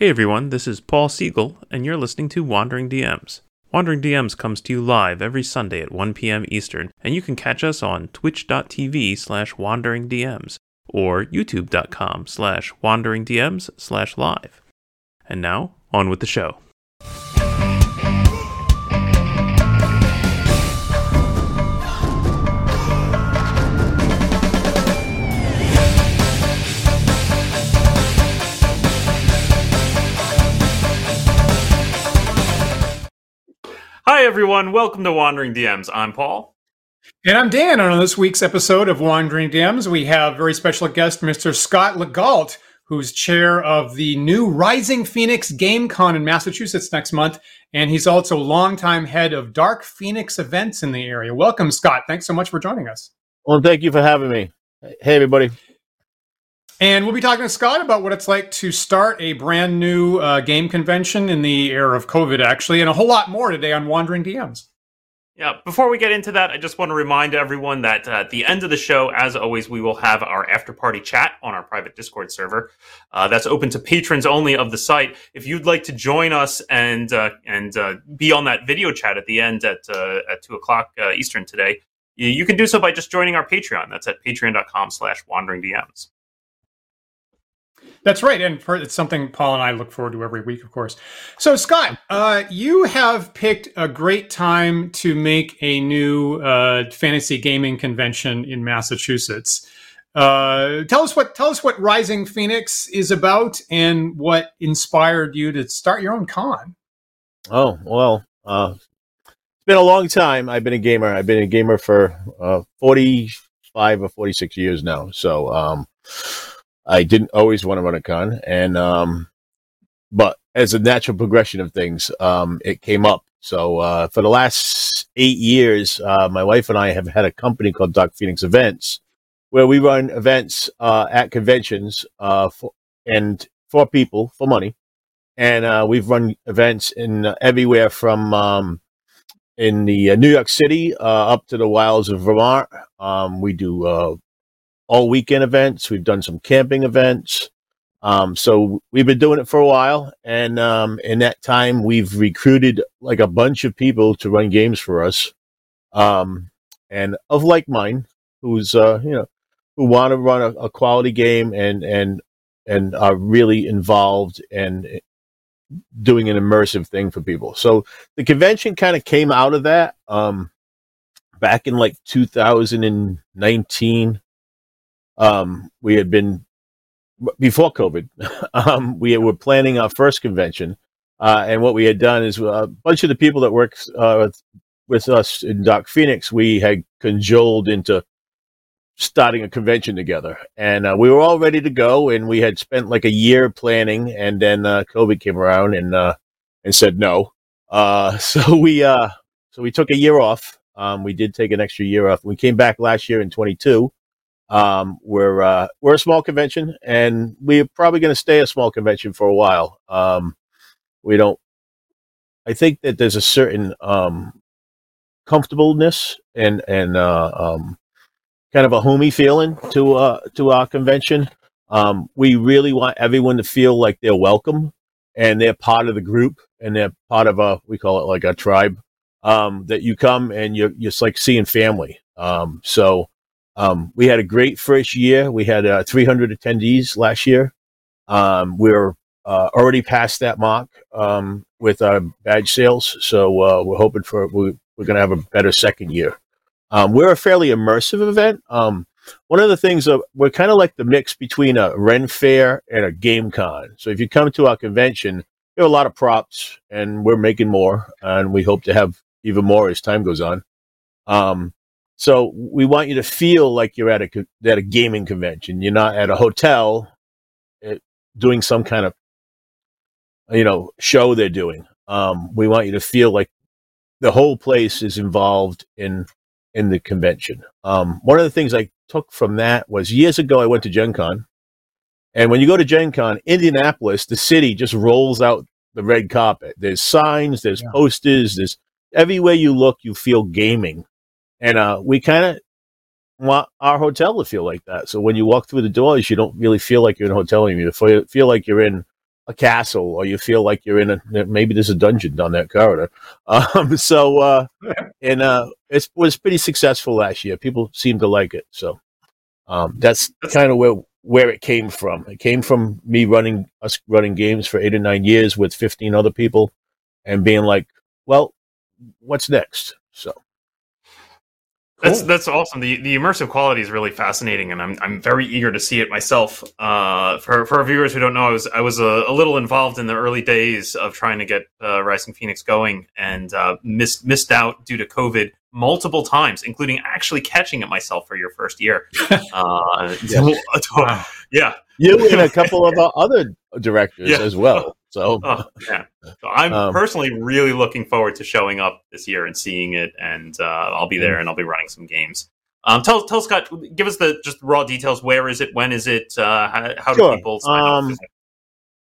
Hey everyone, this is Paul Siegel, and you're listening to Wandering DMs. Wandering DMs comes to you live every Sunday at 1 p.m. Eastern, and you can catch us on twitch.tv slash wanderingdms or youtube.com slash wanderingdms slash live. And now, on with the show. Hi everyone, welcome to Wandering DMs. I'm Paul. And I'm Dan. And on this week's episode of Wandering DMs, we have a very special guest, Mr. Scott Legault, who's chair of the new Rising Phoenix Game Con in Massachusetts next month. And he's also longtime head of Dark Phoenix events in the area. Welcome, Scott. Thanks so much for joining us. Well, thank you for having me. Hey, everybody. And we'll be talking to Scott about what it's like to start a brand new uh, game convention in the era of COVID, actually, and a whole lot more today on Wandering DMs. Yeah, before we get into that, I just want to remind everyone that uh, at the end of the show, as always, we will have our after party chat on our private Discord server. Uh, that's open to patrons only of the site. If you'd like to join us and uh, and uh, be on that video chat at the end at uh, at two o'clock uh, Eastern today, you, you, can do so by just joining our Patreon. That's at patreon.com/slash wandering DMs. That's right, and for, it's something Paul and I look forward to every week, of course. So, Scott, uh, you have picked a great time to make a new uh, fantasy gaming convention in Massachusetts. Uh, tell us what tell us what Rising Phoenix is about, and what inspired you to start your own con. Oh well, uh, it's been a long time. I've been a gamer. I've been a gamer for uh, forty five or forty six years now. So. Um, I didn't always want to run a con, and um, but as a natural progression of things, um, it came up. So uh, for the last eight years, uh, my wife and I have had a company called Dark Phoenix Events, where we run events uh, at conventions uh, for, and for people for money, and uh, we've run events in uh, everywhere from um, in the New York City uh up to the wilds of Vermont. Um, we do all weekend events. We've done some camping events. Um, so we've been doing it for a while, and um, in that time, we've recruited like a bunch of people to run games for us, um, and of like mind, who's uh, you know, who want to run a, a, quality game and and and are really involved and doing an immersive thing for people. So the convention kind of came out of that um, back in like 2019 um, we had been before COVID. um, we were planning our first convention, uh, and what we had done is uh, a bunch of the people that work uh, with us in Dark Phoenix, we had cajoled into starting a convention together, and uh, we were all ready to go. And we had spent like a year planning, and then uh, COVID came around and uh, and said no. so we so we took a year off. Um, we did take an extra year off. We came back last year in 22 um, we're uh, we're a small convention, and we're probably going to stay a small convention for a while. Um, we don't. I think that there's a certain um, comfortableness and and uh, um, kind of a homey feeling to uh, to our convention. Um, we really want everyone to feel like they're welcome and they're part of the group and they're part of a we call it like a tribe um, that you come and you're just like seeing family. So um, we had a great first year. We had uh, 300 attendees last year. Um, we're uh, already past that mark um, with our badge sales, so uh, we're hoping for we, are going to have a better second year. Um, we're a fairly immersive event. Um, one of the things uh, we're kind of like the mix between a Ren Fair and a Game Con. So if you come to our convention, there are a lot of props, and we're making more, and we hope to have even more as time goes on. Um, so we want you to feel like you're at a at a gaming convention. You're not at a hotel eh, doing some kind of you know show they're doing. Um, we want you to feel like the whole place is involved in in the convention. Um, one of the things I took from that was years ago I went to Gen Con, and when you go to Gen Con, Indianapolis, the city just rolls out the red carpet. There's signs, there's yeah. posters, there's everywhere you look, you feel gaming. And uh, we kind of want our hotel to feel like that. So when you walk through the doors, you don't really feel like you're in a hotel anymore. You feel, feel like you're in a castle or you feel like you're in a maybe there's a dungeon down that corridor. Um, so uh, and uh, it was pretty successful last year. People seem to like it. So um, that's, that's kind of where where it came from. It came from me running us running games for eight or nine years with 15 other people and being like, well, what's next? So Cool. That's that's awesome. The the immersive quality is really fascinating, and I'm I'm very eager to see it myself. Uh, for for our viewers who don't know, I was I was a, a little involved in the early days of trying to get uh, Rising Phoenix going, and uh, missed missed out due to COVID multiple times, including actually catching it myself for your first year. Uh, yeah. yeah, you and a couple of other directors yeah. as well. So, oh, yeah. So I'm um, personally really looking forward to showing up this year and seeing it, and uh, I'll be there and I'll be running some games. Um, tell tell Scott, give us the just raw details. Where is it? When is it? Uh, how, how sure. do people sign um, up?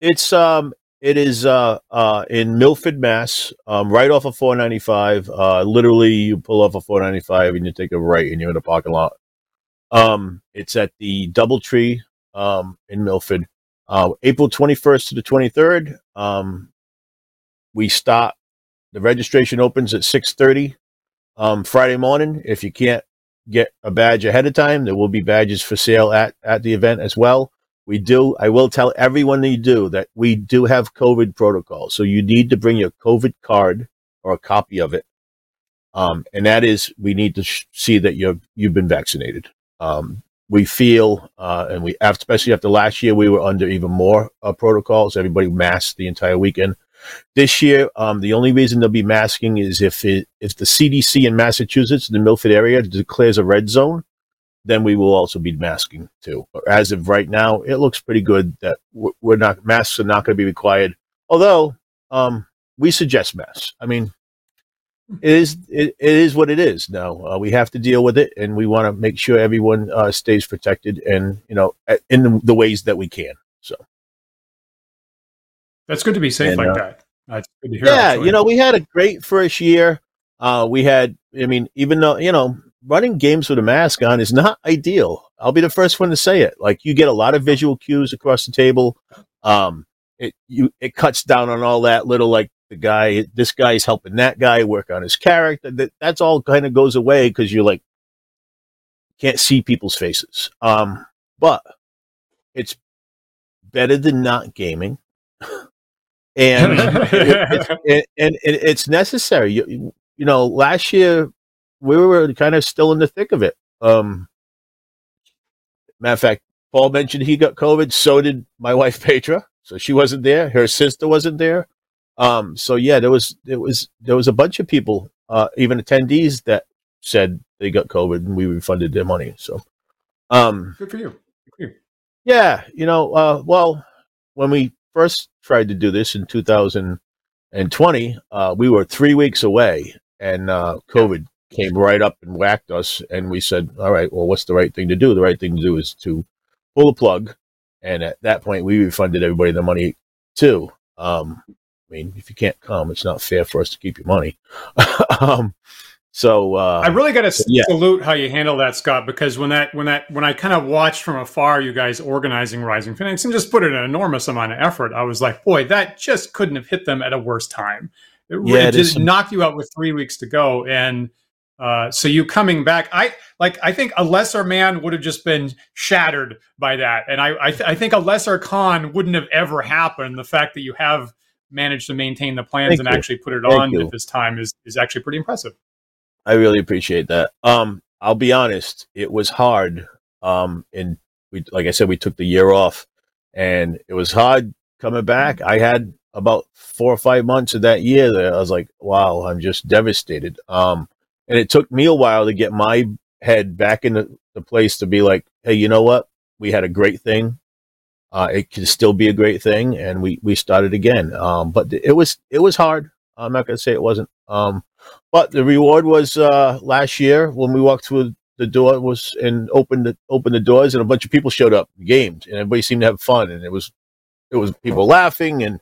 It's um, it is uh, uh, in Milford, Mass, um, right off of 495. Uh, literally, you pull off of 495 and you take a right, and you're in the parking lot. Um, it's at the DoubleTree um, in Milford. Uh, April 21st to the 23rd, um, we start. The registration opens at 6:30 um, Friday morning. If you can't get a badge ahead of time, there will be badges for sale at at the event as well. We do. I will tell everyone that you do that we do have COVID protocol, So you need to bring your COVID card or a copy of it, um, and that is we need to sh- see that you've you've been vaccinated. Um, we feel, uh, and we especially after last year, we were under even more uh, protocols. Everybody masked the entire weekend. This year, um, the only reason they'll be masking is if it, if the CDC in Massachusetts, the Milford area, declares a red zone, then we will also be masking too. But as of right now, it looks pretty good that we're not masks are not going to be required. Although um, we suggest masks. I mean, it is it, it is what it is. Now uh, we have to deal with it and we want to make sure everyone uh, stays protected and you know in the ways that we can so. That's good to be safe and, like uh, that. That's good to hear yeah you know we had a great first year. Uh, we had i mean even though you know running games with a mask on is not ideal. I'll be the first one to say it. Like you get a lot of visual cues across the table. Um, it you it cuts down on all that little like the guy, this guy's helping that guy work on his character. That that's all kind of goes away because you're like can't see people's faces. Um, but it's better than not gaming, and it, it, and it, it's necessary. You, you know, last year we were kind of still in the thick of it. Um, matter of fact, Paul mentioned he got COVID. So did my wife Petra. So she wasn't there. Her sister wasn't there. Um, so yeah, there was there was there was a bunch of people, uh, even attendees that said they got COVID and we refunded their money. So, um, good for you. Good for you. Yeah, you know, uh, well, when we first tried to do this in 2020, uh, we were three weeks away, and uh, COVID came right up and whacked us, and we said, "All right, well, what's the right thing to do? The right thing to do is to pull the plug." And at that point, we refunded everybody the money too. Um, I mean, if you can't come, it's not fair for us to keep your money. um, so uh, I really got to yeah. salute how you handle that, Scott, because when that when that when I kind of watched from afar you guys organizing Rising Phoenix and just put in an enormous amount of effort, I was like, boy, that just couldn't have hit them at a worse time. It, yeah, it just some- knocked you out with three weeks to go, and uh, so you coming back, I like. I think a lesser man would have just been shattered by that, and I I, th- I think a lesser con wouldn't have ever happened. The fact that you have managed to maintain the plans Thank and you. actually put it Thank on you. at this time is is actually pretty impressive. I really appreciate that. Um, I'll be honest, it was hard. Um, and we, like I said, we took the year off, and it was hard coming back. I had about four or five months of that year that I was like, wow, I'm just devastated. Um, and it took me a while to get my head back in the, the place to be like, hey, you know what? We had a great thing uh, it can still be a great thing, and we we started again. Um, but it was it was hard. I'm not going to say it wasn't. Um, but the reward was uh, last year when we walked through the door was and opened the opened the doors, and a bunch of people showed up, games, and everybody seemed to have fun, and it was it was people laughing, and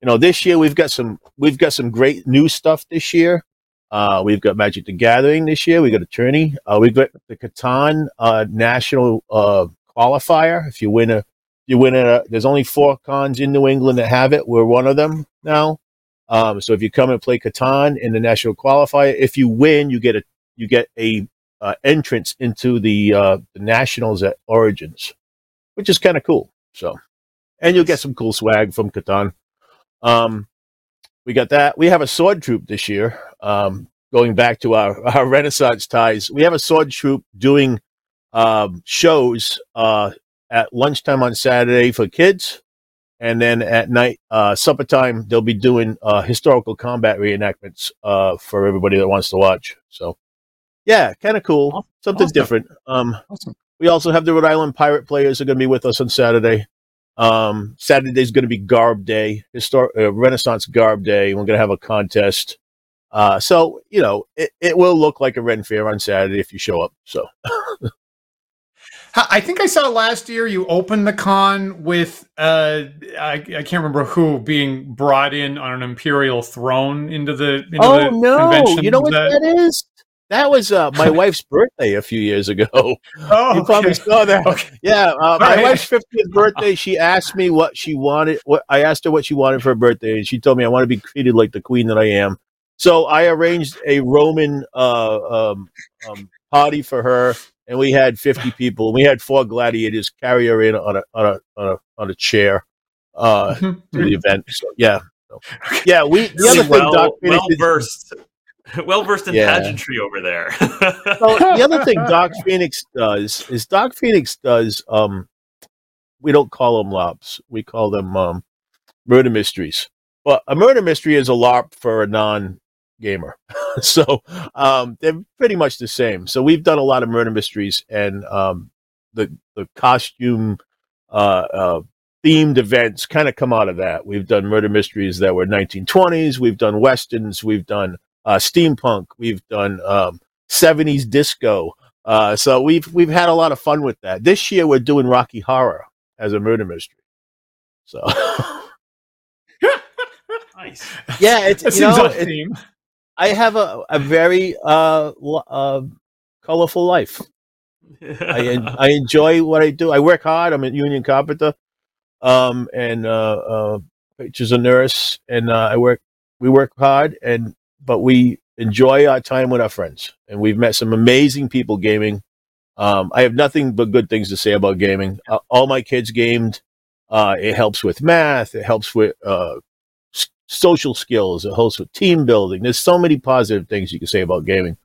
you know this year we've got some we've got some great new stuff this year. Uh, we've got Magic the Gathering this year. We got a tourney. Uh, we've got the Catan uh, National uh, Qualifier. If you win a You win at a, there's only four cons in New England that have it. We're one of them now. Um, so if you come and play Catan in the national qualifier, if you win, you get a you get a uh, entrance into the, uh, the nationals at Origins, which is kind of cool. So, and you'll get some cool swag from Catan. Um, we got that. We have a sword troop this year. Um, going back to our, our Renaissance ties, we have a sword troop doing um, shows uh, at lunchtime on Saturday for kids. And then at night, uh, supper time, they'll be doing uh, historical combat reenactments uh, for everybody that wants to watch. So, yeah, kind of cool. Awesome. Something awesome. different. Um, awesome. We also have the Rhode Island Pirate players are going to be with us on Saturday. Um, Saturday is going to be Garb Day, historic uh, Renaissance Garb Day. We're going to have a contest. Uh, so you know, it, it will look like a Ren Fair on Saturday if you show up. So. I think I saw last year you opened the con with uh, I, I, can't remember who being brought in on an imperial throne into the into oh the no you know what that, that is that was uh, my wife's birthday a few years ago. Oh, you probably saw that. Okay. Yeah, uh, my right. wife's fiftieth birthday. She asked me what she wanted. What I asked her what she wanted for her birthday, and she told me I want to be treated like the queen that I am. So I arranged a Roman uh, um, um, party for her, and we had fifty people. We had four gladiators carry her in on a on a on a, on a chair uh, to the event. So yeah, so, yeah. We the other well, thing, Doc, well versed well versed in yeah. pageantry over there. so the other thing Dark Phoenix does is Dark Phoenix does um we don't call them LARPs. We call them um murder mysteries. But a murder mystery is a LARP for a non gamer. so um they're pretty much the same. So we've done a lot of murder mysteries and um the the costume uh, uh themed events kind of come out of that. We've done murder mysteries that were 1920s, we've done westerns, we've done uh, steampunk. We've done um, 70s disco. Uh, so we've we've had a lot of fun with that. This year we're doing Rocky Horror as a murder mystery. So nice. Yeah, it's you know, it, I have a a very uh, uh colorful life. I I enjoy what I do. I work hard. I'm a union carpenter, um, and uh, uh, Petra's a nurse, and uh, I work. We work hard, and but we enjoy our time with our friends, and we've met some amazing people gaming. Um, I have nothing but good things to say about gaming. Uh, all my kids gamed. Uh, it helps with math. It helps with uh, social skills. It helps with team building. There's so many positive things you can say about gaming.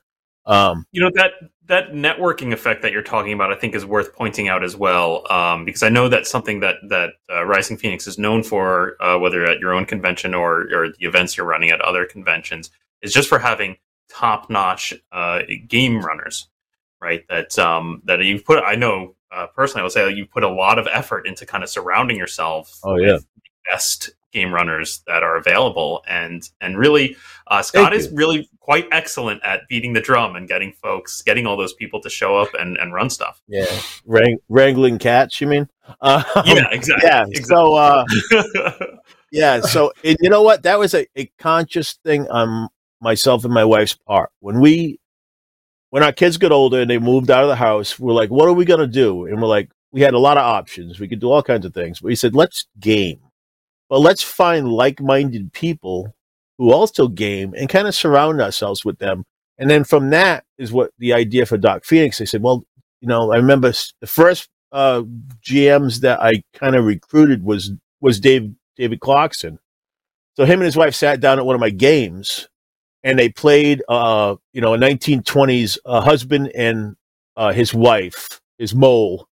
Um, you know that that networking effect that you're talking about, I think, is worth pointing out as well, um, because I know that's something that that uh, Rising Phoenix is known for, uh, whether at your own convention or or the events you're running at other conventions is just for having top notch uh, game runners, right? That um, that you put. I know uh, personally, I would say you put a lot of effort into kind of surrounding yourself. Oh yeah, best game runners that are available, and and really, uh, Scott is really quite excellent at beating the drum and getting folks, getting all those people to show up and, and run stuff. Yeah, Wrang- wrangling cats. You mean? Um, yeah, exactly. Yeah. Exactly. So. Uh, yeah. So you know what? That was a, a conscious thing on myself and my wife's part. When we, when our kids got older and they moved out of the house, we're like, what are we going to do? And we're like, we had a lot of options. We could do all kinds of things. But we said, let's game. But let's find like minded people who also game and kind of surround ourselves with them. And then from that is what the idea for Dark Phoenix. They said, well, you know, I remember the first uh, GMs that I kind of recruited was was Dave David Clarkson. So him and his wife sat down at one of my games and they played, uh, you know, a 1920s uh, husband and uh, his wife, his mole,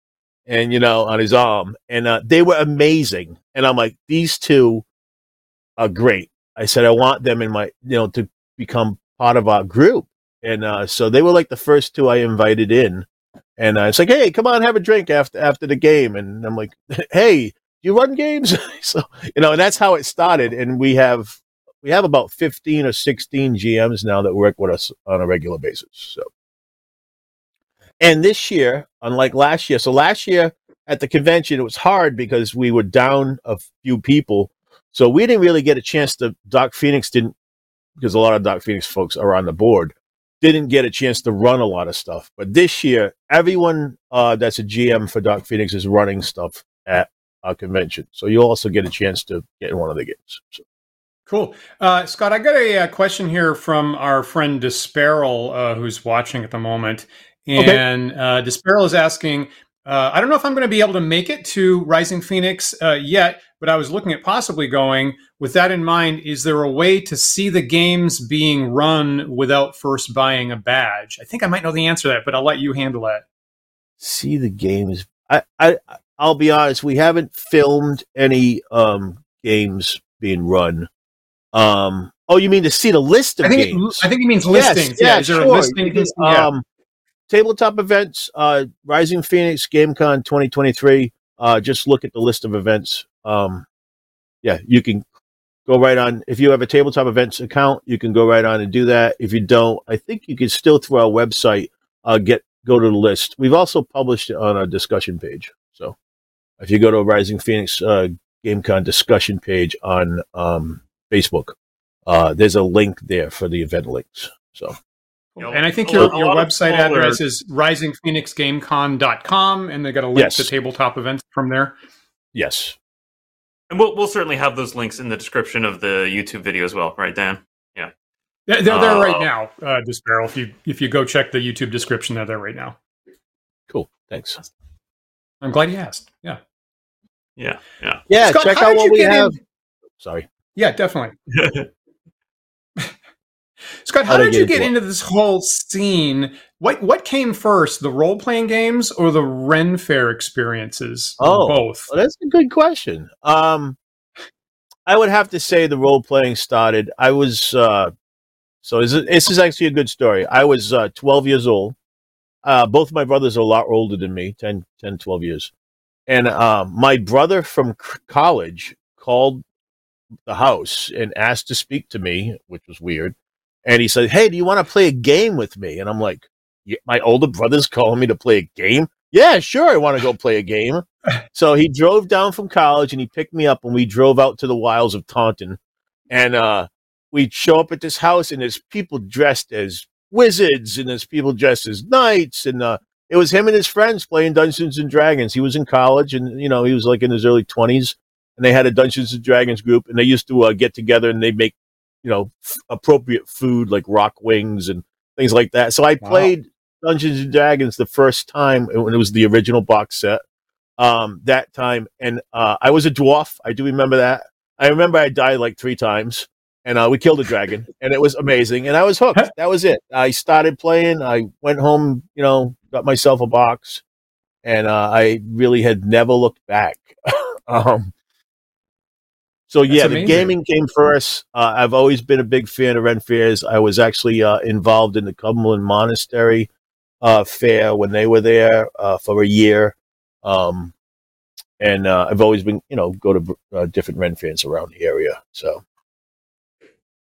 and you know, on his arm, and uh, they were amazing. And I'm like, these two are great. I said, I want them in my, you know, to become part of our group. And uh, so they were like the first two I invited in. And uh, it's like, hey, come on, have a drink after after the game. And I'm like, hey, you run games? so you know, and that's how it started. And we have we have about 15 or 16 GMs now that work with us on a regular basis. So, and this year, unlike last year, so last year at the convention, it was hard because we were down a few people. So we didn't really get a chance to, Dark Phoenix didn't, because a lot of Dark Phoenix folks are on the board, didn't get a chance to run a lot of stuff. But this year, everyone uh, that's a GM for Dark Phoenix is running stuff at uh, convention. So you'll also get a chance to get in one of the games. So. Cool. Uh, Scott, I got a, a, question here from our friend Disparel, uh, who's watching at the moment. And okay. uh, Disparel is asking, uh, I don't know if I'm going to be able to make it to Rising Phoenix uh, yet, but I was looking at possibly going. With that in mind, is there a way to see the games being run without first buying a badge? I think I might know the answer to that, but I'll let you handle that. See the games. I, I I'll be honest. We haven't filmed any um, games being run. Um, oh, you mean to see the list of I think games? It, I think he means listings. Yes, yeah, yeah, is there sure. a listing? Um, tabletop events, uh, Rising Phoenix GameCon 2023. Uh, just look at the list of events. Um, yeah, you can go right on. If you have a tabletop events account, you can go right on and do that. If you don't, I think you can still through our website uh, get go to the list. We've also published it on our discussion page. So if you go to Rising Phoenix uh, GameCon discussion page on um, Facebook. Uh, there's a link there for the event links. So. And I think your, your website address is risingphoenixgamecon.com, and they got a link yes. to tabletop events from there. Yes. And we'll, we'll certainly have those links in the description of the YouTube video as well, right, Dan? Yeah. They're, they're there right uh, now, uh, Disparel. If you, if you go check the YouTube description, they're there right now. Cool. Thanks. I'm glad you asked. Yeah. Yeah. Yeah. Yeah. Scott, check out what we have. In? Sorry. Yeah, definitely. Scott, how, how did you get into this whole scene? What what came first, the role playing games or the Ren Fair experiences? Oh, both. Well, that's a good question. Um, I would have to say the role playing started. I was uh, so this is, this is actually a good story. I was uh, 12 years old. Uh, both my brothers are a lot older than me, 10, 10 12 years. And uh, my brother from college called the house and asked to speak to me, which was weird. And he said, Hey, do you want to play a game with me? And I'm like, My older brother's calling me to play a game? Yeah, sure, I want to go play a game. so he drove down from college and he picked me up and we drove out to the wilds of Taunton. And uh, we show up at this house and there's people dressed as wizards and there's people dressed as knights. And uh, it was him and his friends playing Dungeons and Dragons. He was in college and, you know, he was like in his early 20s and they had a Dungeons and Dragons group, and they used to uh, get together and they'd make you know f- appropriate food like roc wings and things like that. So I wow. played Dungeons and Dragons the first time when it was the original box set. Um, that time, and uh, I was a dwarf. I do remember that. I remember I died like three times, and uh, we killed a dragon, and it was amazing. And I was hooked. That was it. I started playing. I went home, you know, got myself a box, and uh, I really had never looked back. um, so yeah, the gaming came first. Uh, I've always been a big fan of Ren Fairs. I was actually uh, involved in the Cumberland Monastery uh, fair when they were there uh, for a year, um, and uh, I've always been, you know, go to uh, different Ren Fairs around the area. So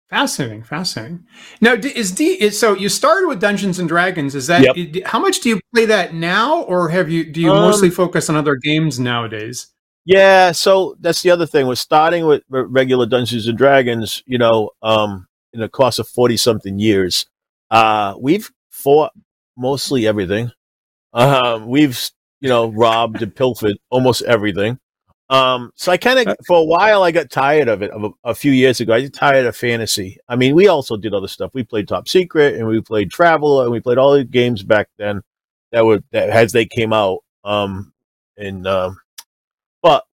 fascinating, fascinating. Now, is D is, so you started with Dungeons and Dragons? Is that yep. how much do you play that now, or have you do you um, mostly focus on other games nowadays? Yeah, so that's the other thing. We're starting with regular Dungeons and Dragons, you know, um, in the course of 40 something years. Uh, we've fought mostly everything. Uh, we've, you know, robbed and pilfered almost everything. Um, so I kind of, for a while, I got tired of it. Of a, a, few years ago, I got tired of fantasy. I mean, we also did other stuff. We played Top Secret and we played Traveller and we played all the games back then that were that as they came out. Um, and um, but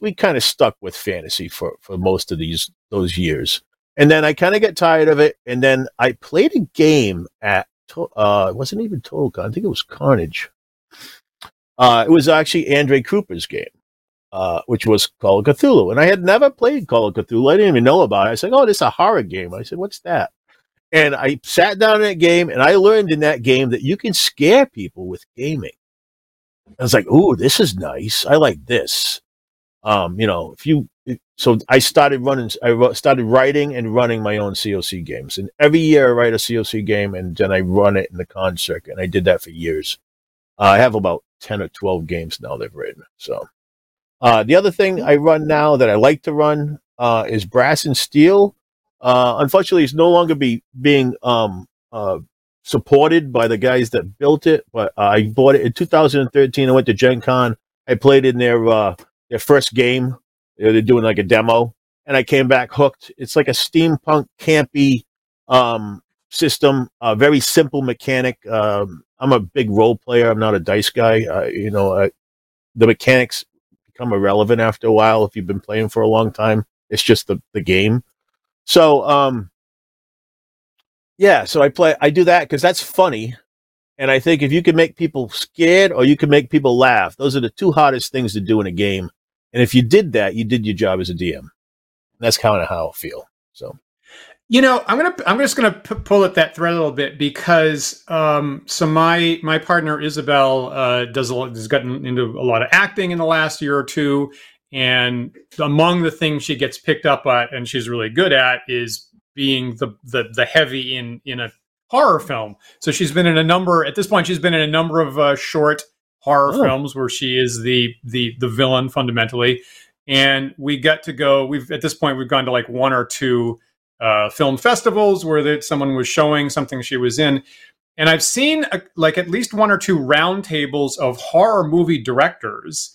we kind of stuck with fantasy for, for most of these those years. And then I kind of get tired of it. And then I played a game at uh, it wasn't even Total Con, I think it was Carnage. Uh, it was actually Andre Cooper's game, uh, which was Call of Cthulhu. And I had never played Call of Cthulhu. I didn't even know about it. I said, "Oh, this is a horror game." I said, "What's that?" And I sat down in that game, and I learned in that game that you can scare people with gaming. I was like, "Ooh, this is nice. I like this." Um, you know, if you so I started running, I started writing and running my own COC games, and every year I write a COC game, and then I run it in the con circuit, and I did that for years. Uh, I have about ten or twelve games now they've written. So, uh, the other thing I run now that I like to run uh, is Brass and Steel. Uh, unfortunately, it's no longer be being um, uh, supported by the guys that built it. But uh, I bought it in 2013. I went to Gen Con. I played in their uh, their first game. They're doing like a demo, and I came back hooked. It's like a steampunk campy um, system, a very simple mechanic. Um, I'm a big role player. I'm not a dice guy. Uh, you know, the mechanics become irrelevant after a while if you've been playing for a long time. It's just the the game. So, um, yeah, so I play. I do that because that's funny, and I think if you can make people scared or you can make people laugh, those are the two hardest things to do in a game. And if you did that, you did your job as a DM. And that's kind of how I feel. So. You know, I'm gonna I'm just gonna p- pull at that thread a little bit because um, so my my partner Isabel uh, does a lot, has gotten into a lot of acting in the last year or two, and among the things she gets picked up at and she's really good at is being the the, the heavy in in a horror film. So she's been in a number at this point. She's been in a number of uh, short horror oh. films where she is the the the villain fundamentally, and we got to go. We've at this point we've gone to like one or two uh, film festivals where that someone was showing something she was in. And I've seen a, like at least one or two roundtables of horror movie directors,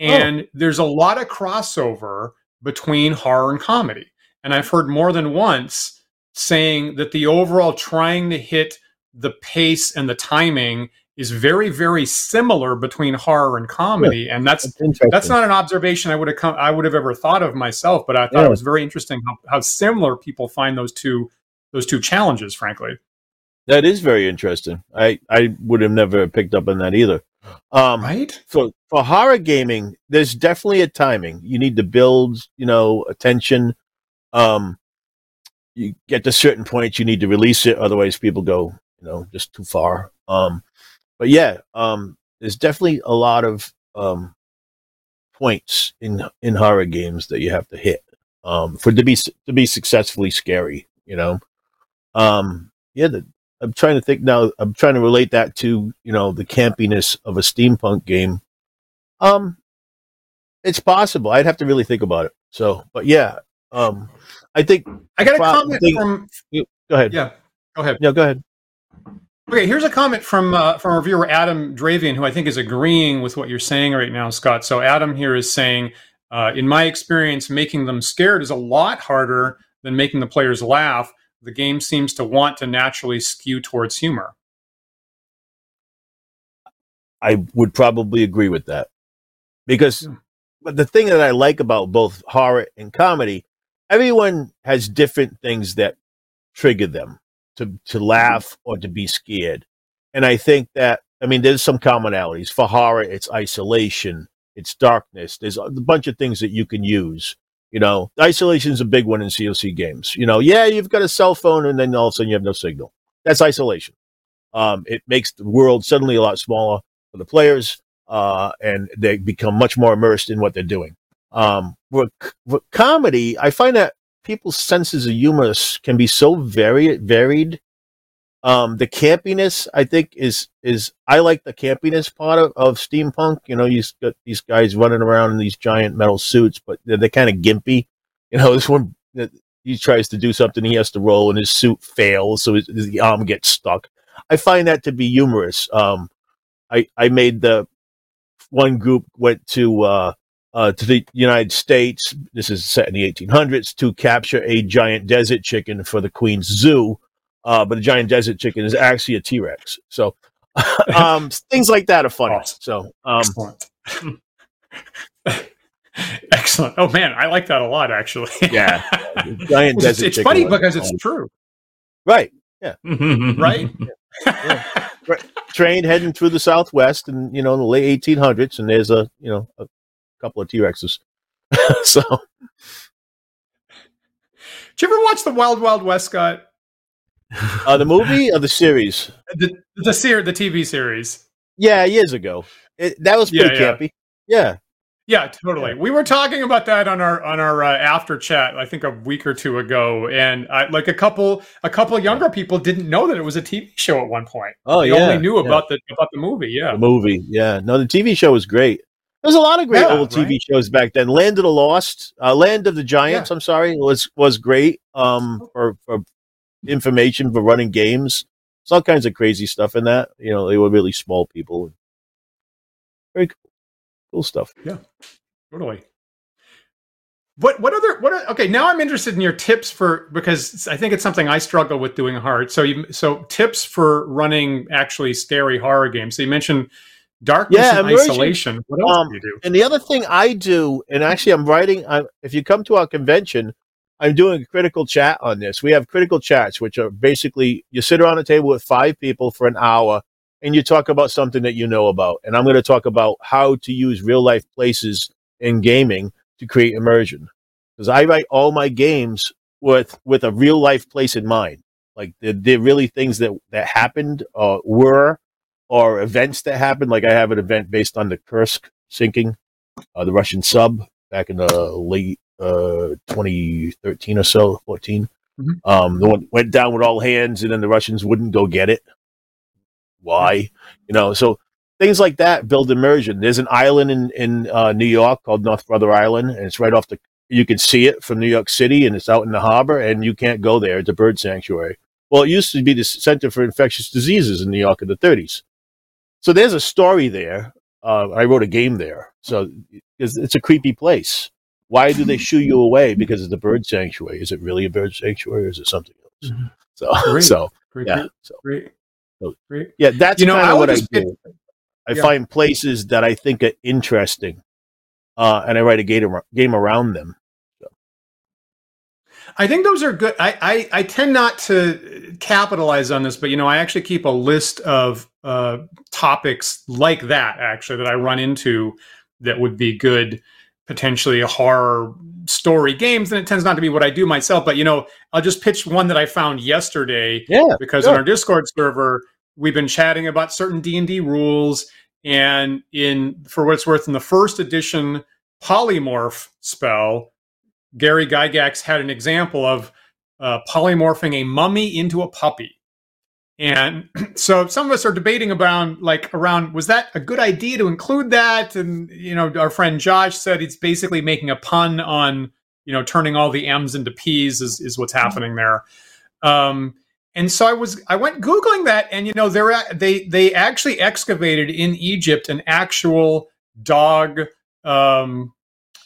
oh. and oh. there's a lot of crossover between horror and comedy. And I've heard more than once saying that the overall trying to hit the pace and the timing is very very similar between horror and comedy. Yeah, and that's that's, that's, not an observation i would have come i would have ever thought of myself but i thought yeah. it was very interesting how, how similar people find those two those two challenges frankly. That is very interesting. I i would have never picked up on that either. Um right? so for horror gaming there's definitely a timing. You need to build you know attention um you get to certain points you need to release it otherwise people go you know just too far um but yeah, um, there's definitely a lot of um, points in in horror games that you have to hit um, for to be to be successfully scary. You know, um, yeah. The, I'm trying to think now. I'm trying to relate that to you know the campiness of a steampunk game. Um, it's possible. I'd have to really think about it. So, but yeah, um, I think I got a comment thing, from. Go ahead. Yeah, go ahead. Yeah, go ahead. Okay, here's a comment from uh, from our viewer Adam Dravian, who I think is agreeing with what you're saying right now, Scott. So Adam here is saying, uh, in my experience, making them scared is a lot harder than making the players laugh. The game seems to want to naturally skew towards humor. I would probably agree with that because, yeah. but the thing that I like about both horror and comedy, everyone has different things that trigger them to to laugh or to be scared. And I think that I mean there's some commonalities. For horror, it's isolation, it's darkness. There's a bunch of things that you can use. You know, isolation is a big one in COC games. You know, yeah, you've got a cell phone and then all of a sudden you have no signal. That's isolation. Um, it makes the world suddenly a lot smaller for the players, uh, and they become much more immersed in what they're doing. Um, with, with comedy, I find that people's senses of humor can be so very varied. Um, the campiness, I think, is is I like the campiness part of, of steampunk. You know, you got these guys running around in these giant metal suits, but they're, they're kind of gimpy. You know, this one he tries to do something, he has to roll, and his suit fails, so his, his arm gets stuck. I find that to be humorous. Um, I I made the one group went to uh, uh, to the United States. This is set in the 1800s to capture a giant desert chicken for the Queen's Zoo. Uh, but a giant desert chicken is actually a T Rex. So um, things like that are funny. Awesome. So um, excellent. excellent. Oh man, I like that a lot. Actually, yeah. Giant well, desert. It's, it's funny because it's true. Right. Yeah. right. Yeah. yeah. Train heading through the Southwest, and you know, in the late 1800s, and there's a you know a couple of T Rexes. so, did you ever watch the Wild Wild West, Scott? Uh, the movie or the series? The the ser- the TV series. Yeah, years ago. It, that was pretty yeah, campy. Yeah. Yeah, totally. We were talking about that on our on our uh, after chat, I think a week or two ago, and I, like a couple a couple younger people didn't know that it was a TV show at one point. Oh, they yeah, only knew yeah. about the about the movie. Yeah, the movie. Yeah, no, the TV show was great. There's a lot of great yeah, old TV right? shows back then. Land of the Lost, uh, Land of the Giants. Yeah. I'm sorry, was was great um, for for information for running games. It's all kinds of crazy stuff in that. You know, they were really small people. Very cool, cool stuff. Yeah. Totally. What what other what are, okay now I'm interested in your tips for because I think it's something I struggle with doing hard. So you so tips for running actually scary horror games. So you mentioned darkness Yeah, and immersion. isolation. What else Um, do you do? And the other thing I do, and actually I'm writing, i if you come to our convention, I'm doing a critical chat on this. We have critical chats, which are basically you sit around a table with five people for an hour and you talk about something that you know about. And I'm going to talk about how to use real life places in gaming to create immersion. Because I write all my games with, with a real life place in mind. Like they're, they're really things that, that happened or were or events that happen. Like I have an event based on the Kursk sinking, uh, the Russian sub back in the late uh, 2013 or so, 14. Mhm. Um, the one went down with all hands, and then the Russians wouldn't go get it. Why? You know, so things like that build immersion. There's an island in in uh, New York called North Brother Island, and it's right off the. You can see it from New York City, and it's out in the harbor, and you can't go there. It's a bird sanctuary. Well, it used to be the Center for Infectious Diseases in New York in the 30s. So there's a story there. Uh, I wrote a game there. So it's, it's a creepy place. Why do they shoo you away? Because it's a bird sanctuary. Is it really a bird sanctuary or is it something else? Mhm. So, Great. so Great, yeah. So, great, So- great. yeah, that's You know, kind I of what I do. I Yeah. find places that I think are interesting, uh, and I write a game, game around them. I think those are good. I, I, I tend not to capitalize on this, but you know, I actually keep a list of uh, topics like that actually that I run into that would be good, potentially horror story games. And it tends not to be what I do myself, but you know, I'll just pitch one that I found yesterday Yeah, because sure. on our Discord server we've been chatting about certain D and D rules, and in for what it's worth, in the first edition polymorph spell, Gary Gygax had an example of uh, polymorphing a mummy into a puppy. And so some of us are debating about like around was that a good idea to include that? And you know, our friend Josh said it's basically making a pun on you know turning all the M's into P's is is what's happening there. Um, and so I was I went googling that, and you know they're they they actually excavated in Egypt an actual dog um,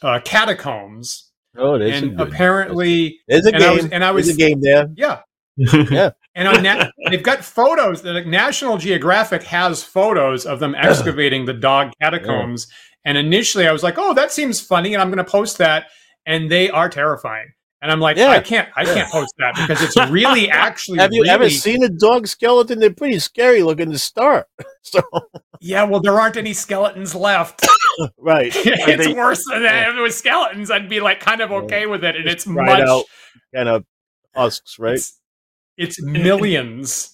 uh, catacombs, Oh, and apparently There's a and I game. was- and I There's was- a game there. yeah. Yeah. And on Na- they've got photos. that like, National Geographic has photos of them excavating the dog catacombs. Oh. And initially, I was like, "Oh, that seems funny," and I'm going to post that. And they are terrifying. And I'm like, Yeah. I can't, I can't post that because it's really actually. Have you ever seen a dog skeleton? They're pretty scary looking to start. So, Yeah, well, there aren't any skeletons left. right. it's they- worse than that. Yeah. If it was skeletons, I'd be like kind of Yeah. okay with it. And it's much. kind of husks, right? It's, it's millions.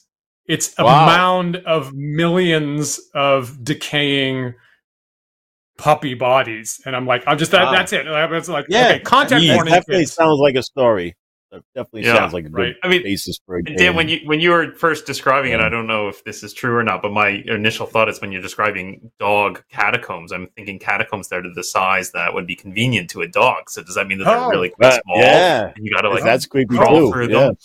It's a Wow. mound of millions of decaying puppy bodies, and I'm like, I'm just that. Wow. That's it. It's like, Yeah. okay, content It warning. definitely kids. sounds like a story. It definitely Yeah, sounds like a good right. I mean, basis for a game. Dan, when you when you were first describing it, I don't know if this is true or not, but my initial thought is when you're describing dog catacombs, I'm thinking catacombs that are the size that would be convenient to a dog. So does that mean that they're Oh, really quite small? yeah. And you got to like that's creepy crawl too. through Yeah. them.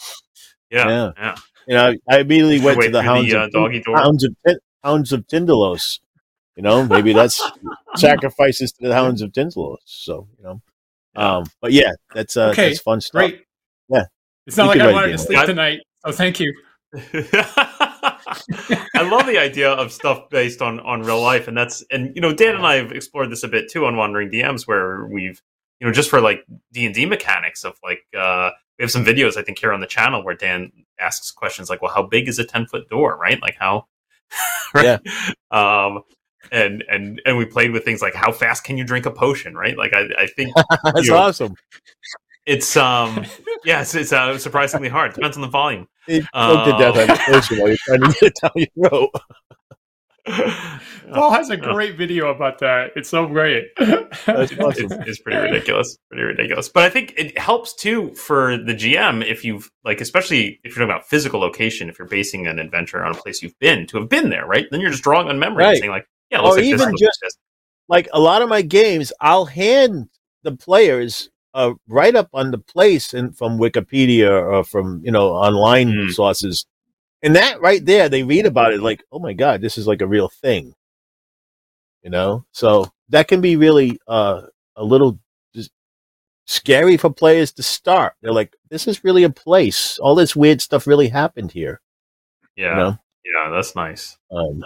Yeah, Yeah. yeah. You know, I immediately went to the through hounds, the, uh, of, doggy door. hounds of hounds of Tindalos. You know, maybe that's sacrifices to the hounds of Tindalos. So you know, um, but yeah, that's uh, Okay, that's fun stuff. Great. Yeah. It's not You like I write wanted to sleep I- tonight. So thank you. I love the idea of stuff based on on real life, and that's and you know Dan and I have explored this a bit too on Wandering DMs, where we've you know just for like D and D mechanics of like uh, we have some videos I think here on the channel where Dan asks questions like, well, how big is a ten foot door, right? Like how, right? Um, and and and we played with things like how fast can you drink a potion, right? Like I, I think that's You- awesome. it's um yeah, it's, it's uh, surprisingly hard. Depends on the volume. It choked to death on the person while you're trying to get it down your throat. Paul has a great video about that. It's so great. That's awesome. it's, it's pretty ridiculous pretty ridiculous but i think it helps too for the gm if you've like especially if you're talking about physical location if you're basing an adventure on a place you've been to have been there right then you're just drawing on memory and Right. saying like yeah it looks Or like even it like just- this. like a lot of my games, I'll hand the players a write up on the place and from Wikipedia or from you know online Mm. sources, and that right there, they read about it like, oh my god, this is like a real thing, you know. So that can be really uh a little just scary for players to start. They're like, this is really a place. All this weird stuff really happened here. Yeah. You know? Yeah, that's nice. Um,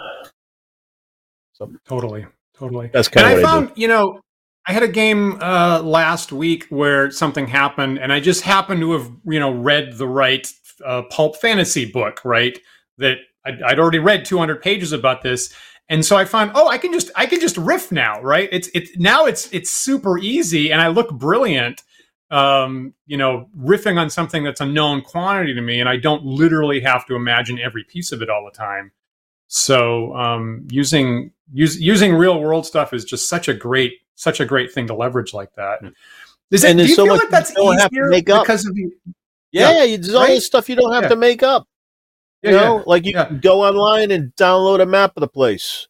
so Totally, totally. that's kind I of I, found, do. you know, I had a game uh, last week where something happened, and I just happened to have, you know, read the right uh, pulp fantasy book, right? That I'd, I'd already read 200 pages about this, and so I find, oh, I can just, I can just riff now, right? It's, it's now it's, it's super easy, and I look brilliant, um, you know, riffing on something that's a known quantity to me, and I don't literally have to imagine every piece of it all the time. So um, using use, using real world stuff is just such a great such a great thing to leverage like that. Yeah. Is it, And do you so feel like that's you don't have to easier because of the Yeah, you there's all right? this stuff you don't have Yeah. to make up. You Yeah, know, yeah. like you Yeah. can go online and download a map of the place.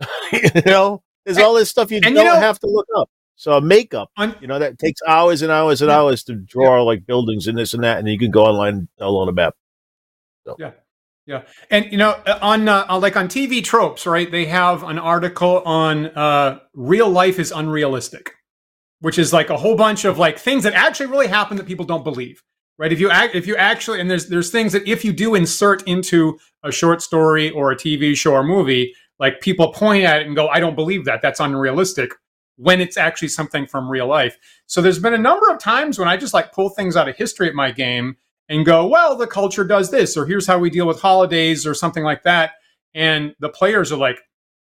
you know, there's And- all this stuff you don't you know- have to look up. So a makeup, on, you know, that takes hours and hours and hours to draw like buildings and this and that, and you can go online and download a map. So. Yeah. Yeah, and you know uh, on uh, like on TV tropes, right? They have an article on uh, real life is unrealistic, which is like a whole bunch of like things that actually really happen that people don't believe. Right? If you act, if you actually, and there's there's things that if you do insert into a short story or a TV show or movie, like people point at it and go, "I don't believe that. That's unrealistic." When it's actually something from real life. So there's been a number of times when I just like pull things out of history at my game and go, well, the culture does this, or here's how we deal with holidays, or something like that. And the players are like,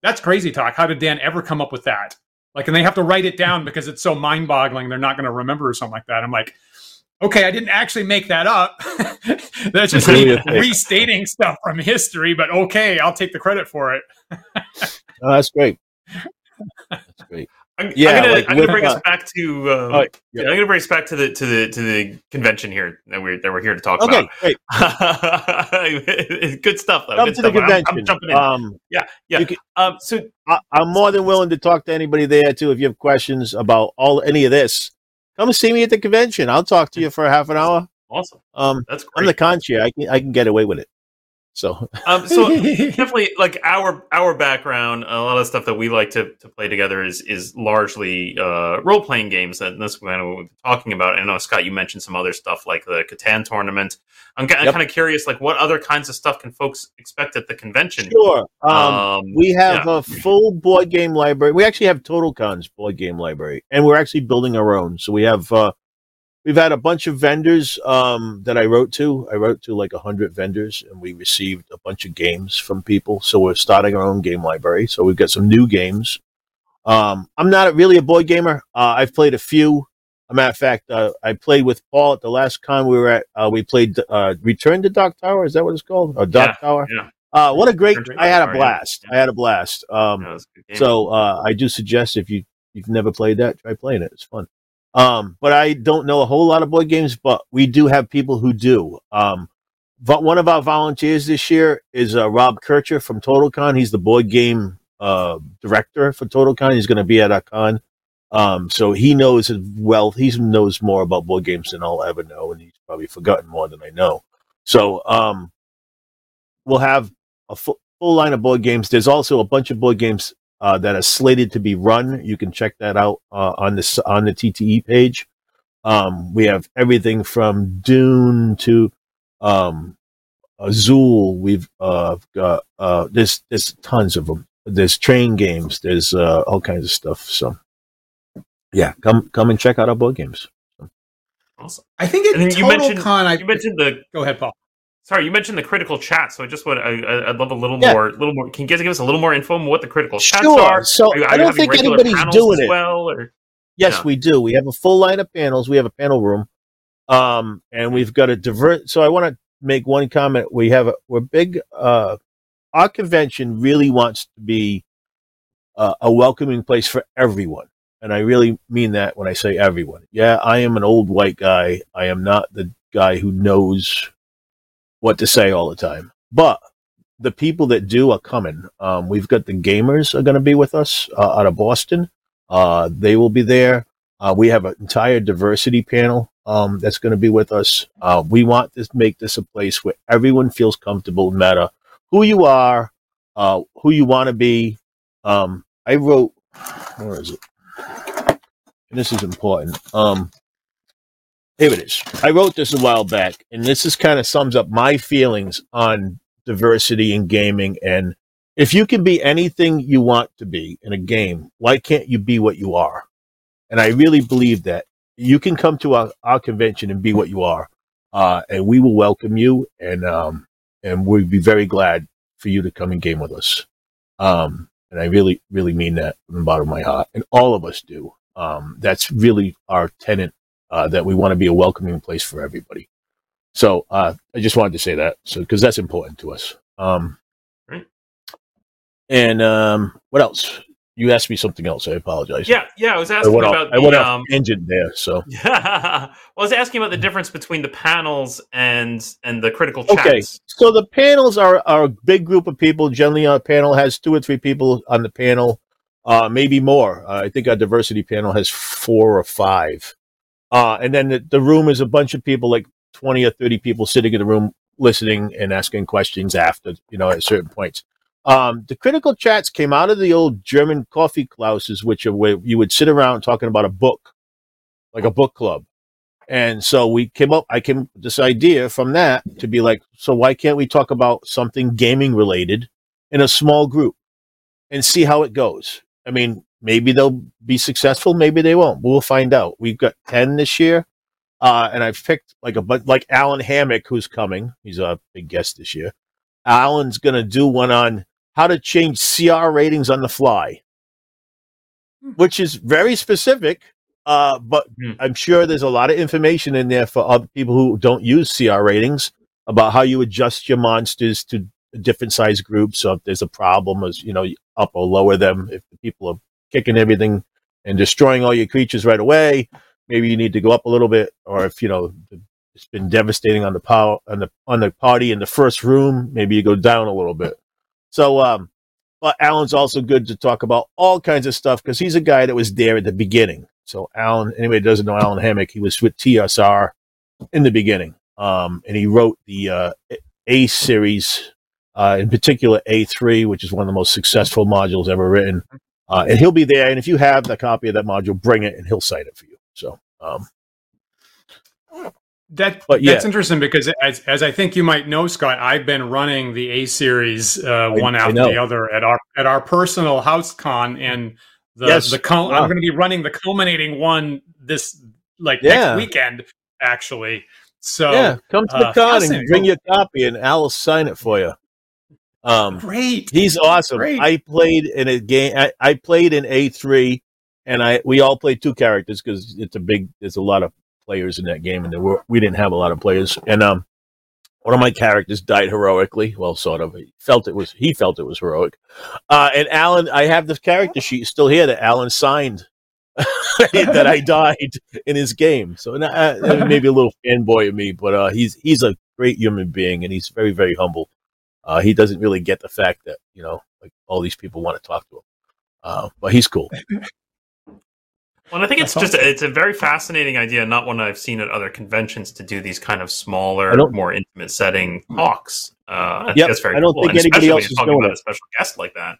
that's crazy talk. How did Dan ever come up with that? Like, and they have to write it down because it's so mind boggling. They're not going to remember or something like that. I'm like, okay, I didn't actually make that up. That's just me restating stuff from history, but okay, I'll take the credit for it. Oh, that's great. That's great. I'm, Yeah, I'm gonna, like I'm gonna with, bring us back to. Um, Oh, yeah. yeah. I'm gonna bring us back to the to the to the convention here that we're that we're here to talk Okay, great. about. Good stuff though. Come Good to the stuff. I'm- I'm, convention. jumping in. Um, um, so I, I'm more than willing to talk to anybody there too. If you have questions about all any of this, come see me at the convention. I'll talk to you for half an hour. awesome. Um, That's I'm the con chair. I can I can get away with it. So um, so definitely like our our background a lot of stuff that we like to, to play together is is largely uh, role playing games and that's kind of what we've been talking about i know scott you mentioned some other stuff like the catan tournament i'm, ki- I'm kind of curious like what other kinds of stuff can folks expect at the convention sure. Um, Um, we have yeah. a full board game library. We actually have Total Con's board game library, and we're actually building our own. So we have uh, we've had a bunch of vendors um, that I wrote to. I wrote to like a hundred vendors, and we received a bunch of games from people. So we're starting our own game library. So we've got some new games. Um, I'm not really a board gamer. Uh, I've played a few. A matter of fact, uh, I played with Paul at the last con we were at. Uh, we played uh, Return to Dark Tower. Is that what it's called? Or Dark Yeah, Tower? yeah. Uh, what a great! I had a Dark Tower, yeah. blast. I had a blast. Um, a so uh, I do suggest if you you've never played that, try playing it. It's fun. Um, but I don't know a whole lot of board games, but we do have people who do. Um, but one of our volunteers this year is uh, Rob Kircher from TotalCon. He's the board game uh, director for TotalCon. He's going to be at our con. Um, so he knows well. He knows more about board games than I'll ever know, and he's probably forgotten more than I know. So um, we'll have a full, full line of board games. There's also a bunch of board games uh, that are slated to be run. You can check that out uh, on this on the TTE page. Um, we have everything from Dune to um, Azul. We've uh, got uh, there's there's tons of them. There's train games. There's uh, all kinds of stuff. So yeah, come come and check out our board games. awesome I think And at then you Total mentioned- Con, I you mentioned the go ahead, Paul. Sorry you mentioned the critical chat so i just want I, i'd love a little Yeah. more little more can you guys give us a little more info on what the critical chats Sure. are So Are I don't think anybody's doing it. well or Yes, we do. We have a full line of panels. We have a panel room, um, and we've got a divert. So I want to make one comment. We have a we're big. Uh, our convention really wants to be uh, a welcoming place for everyone, and I really mean that when I say everyone. Yeah, I am an old white guy. I am not the guy who knows what to say all the time, but the people that do are coming. Um, we've got the gamers are going to be with us uh, out of Boston. Uh, they will be there. Uh, we have an entire diversity panel um, that's going to be with us. Uh, we want to make this a place where everyone feels comfortable, no matter who you are, uh, who you want to be. Um, I wrote, where is it? and this is important. Here it is. I wrote this a while back, and this is kind of sums up my feelings on diversity in gaming. And if you can be anything you want to be in a game, why can't you be what you are? And I really believe that you can come to our, our convention and be what you are, uh, and we will welcome you, and um, and we'd be very glad for you to come and game with us. Um, and I really, really mean that from the bottom of my heart, and all of us do. Um, that's really our tenant uh, that we want to be a welcoming place for everybody. So uh, I just wanted to say that, so because that's important to us. Um, right. And um, what else? You asked me something else. I apologize. Yeah, yeah. I was asking I about off, I went the um, tangent there. So well, I was asking about the difference between the panels and and the critical chats. okay. So the panels are, are a big group of people. Generally, a panel has two or three people on the panel, uh, maybe more. Uh, I think our diversity panel has four or five. Uh, and then the, the room is a bunch of people, like 20 or 30 people sitting in the room listening and asking questions after, you know, at certain points. Um, the critical chats came out of the old German coffee klatsches, which are where you would sit around talking about a book, like a book club. And so we came up, I came this idea from that to be like, so why can't we talk about something gaming related in a small group and see how it goes? I mean, maybe they'll be successful, maybe they won't. We'll find out. We've got 10 this year. Uh, and I've picked like a, but like Allen Hammack, who's coming. He's a big guest this year. Allen's going to do one on how to change CR ratings on the fly, which is very specific. Uh, but Hmm. I'm sure there's a lot of information in there for other people who don't use CR ratings about how you adjust your monsters to different size groups. So if there's a problem, as you know, up or lower them. If the people are kicking everything and destroying all your creatures right away, maybe you need to go up a little bit. Or if you know it's been devastating on the power on the on the party in the first room, maybe you go down a little bit. So, um, but Allen's also good to talk about all kinds of stuff because he's a guy that was there at the beginning. So, Allen, anybody doesn't know Allen Hammack, he was with TSR in the beginning, um, and he wrote the uh, A series, uh, in particular A3, which is one of the most successful modules ever written. Uh, and he'll be there. And if you have the copy of that module, bring it, and he'll cite it for you. So, um, That But that's yeah. interesting because as as I think you might know, Scott, I've been running the A series uh, one I after know. the other at our at our personal house con, and the Yes. the cul- Wow. I'm going to be running the culminating one this like Yeah. next weekend actually. So yeah, come to the uh, con and bring your copy, and Al will sign it for you. Um, great. He's awesome. Great. I played in a game. I, I played in A three, and I we all played two characters because it's a big. There's a lot of players in that game, and there were we didn't have a lot of players. And um, one of my characters died heroically. Well, sort of. He felt it was he felt it was heroic. Uh, and Allen, I have the character sheet still here that Allen signed. that I died in his game, so uh, maybe a little fanboy of me, but uh, he's he's a great human being, and he's very very humble uh, he doesn't really get the fact that you know like all these people want to talk to him uh, but he's cool Well, and I think it's That's just it's a very fascinating idea, not one I've seen at other conventions to do these kind of smaller, more intimate setting talks. Uh, I Yep, that's very I don't cool. think and anybody else is talking doing about it. a special guest like that.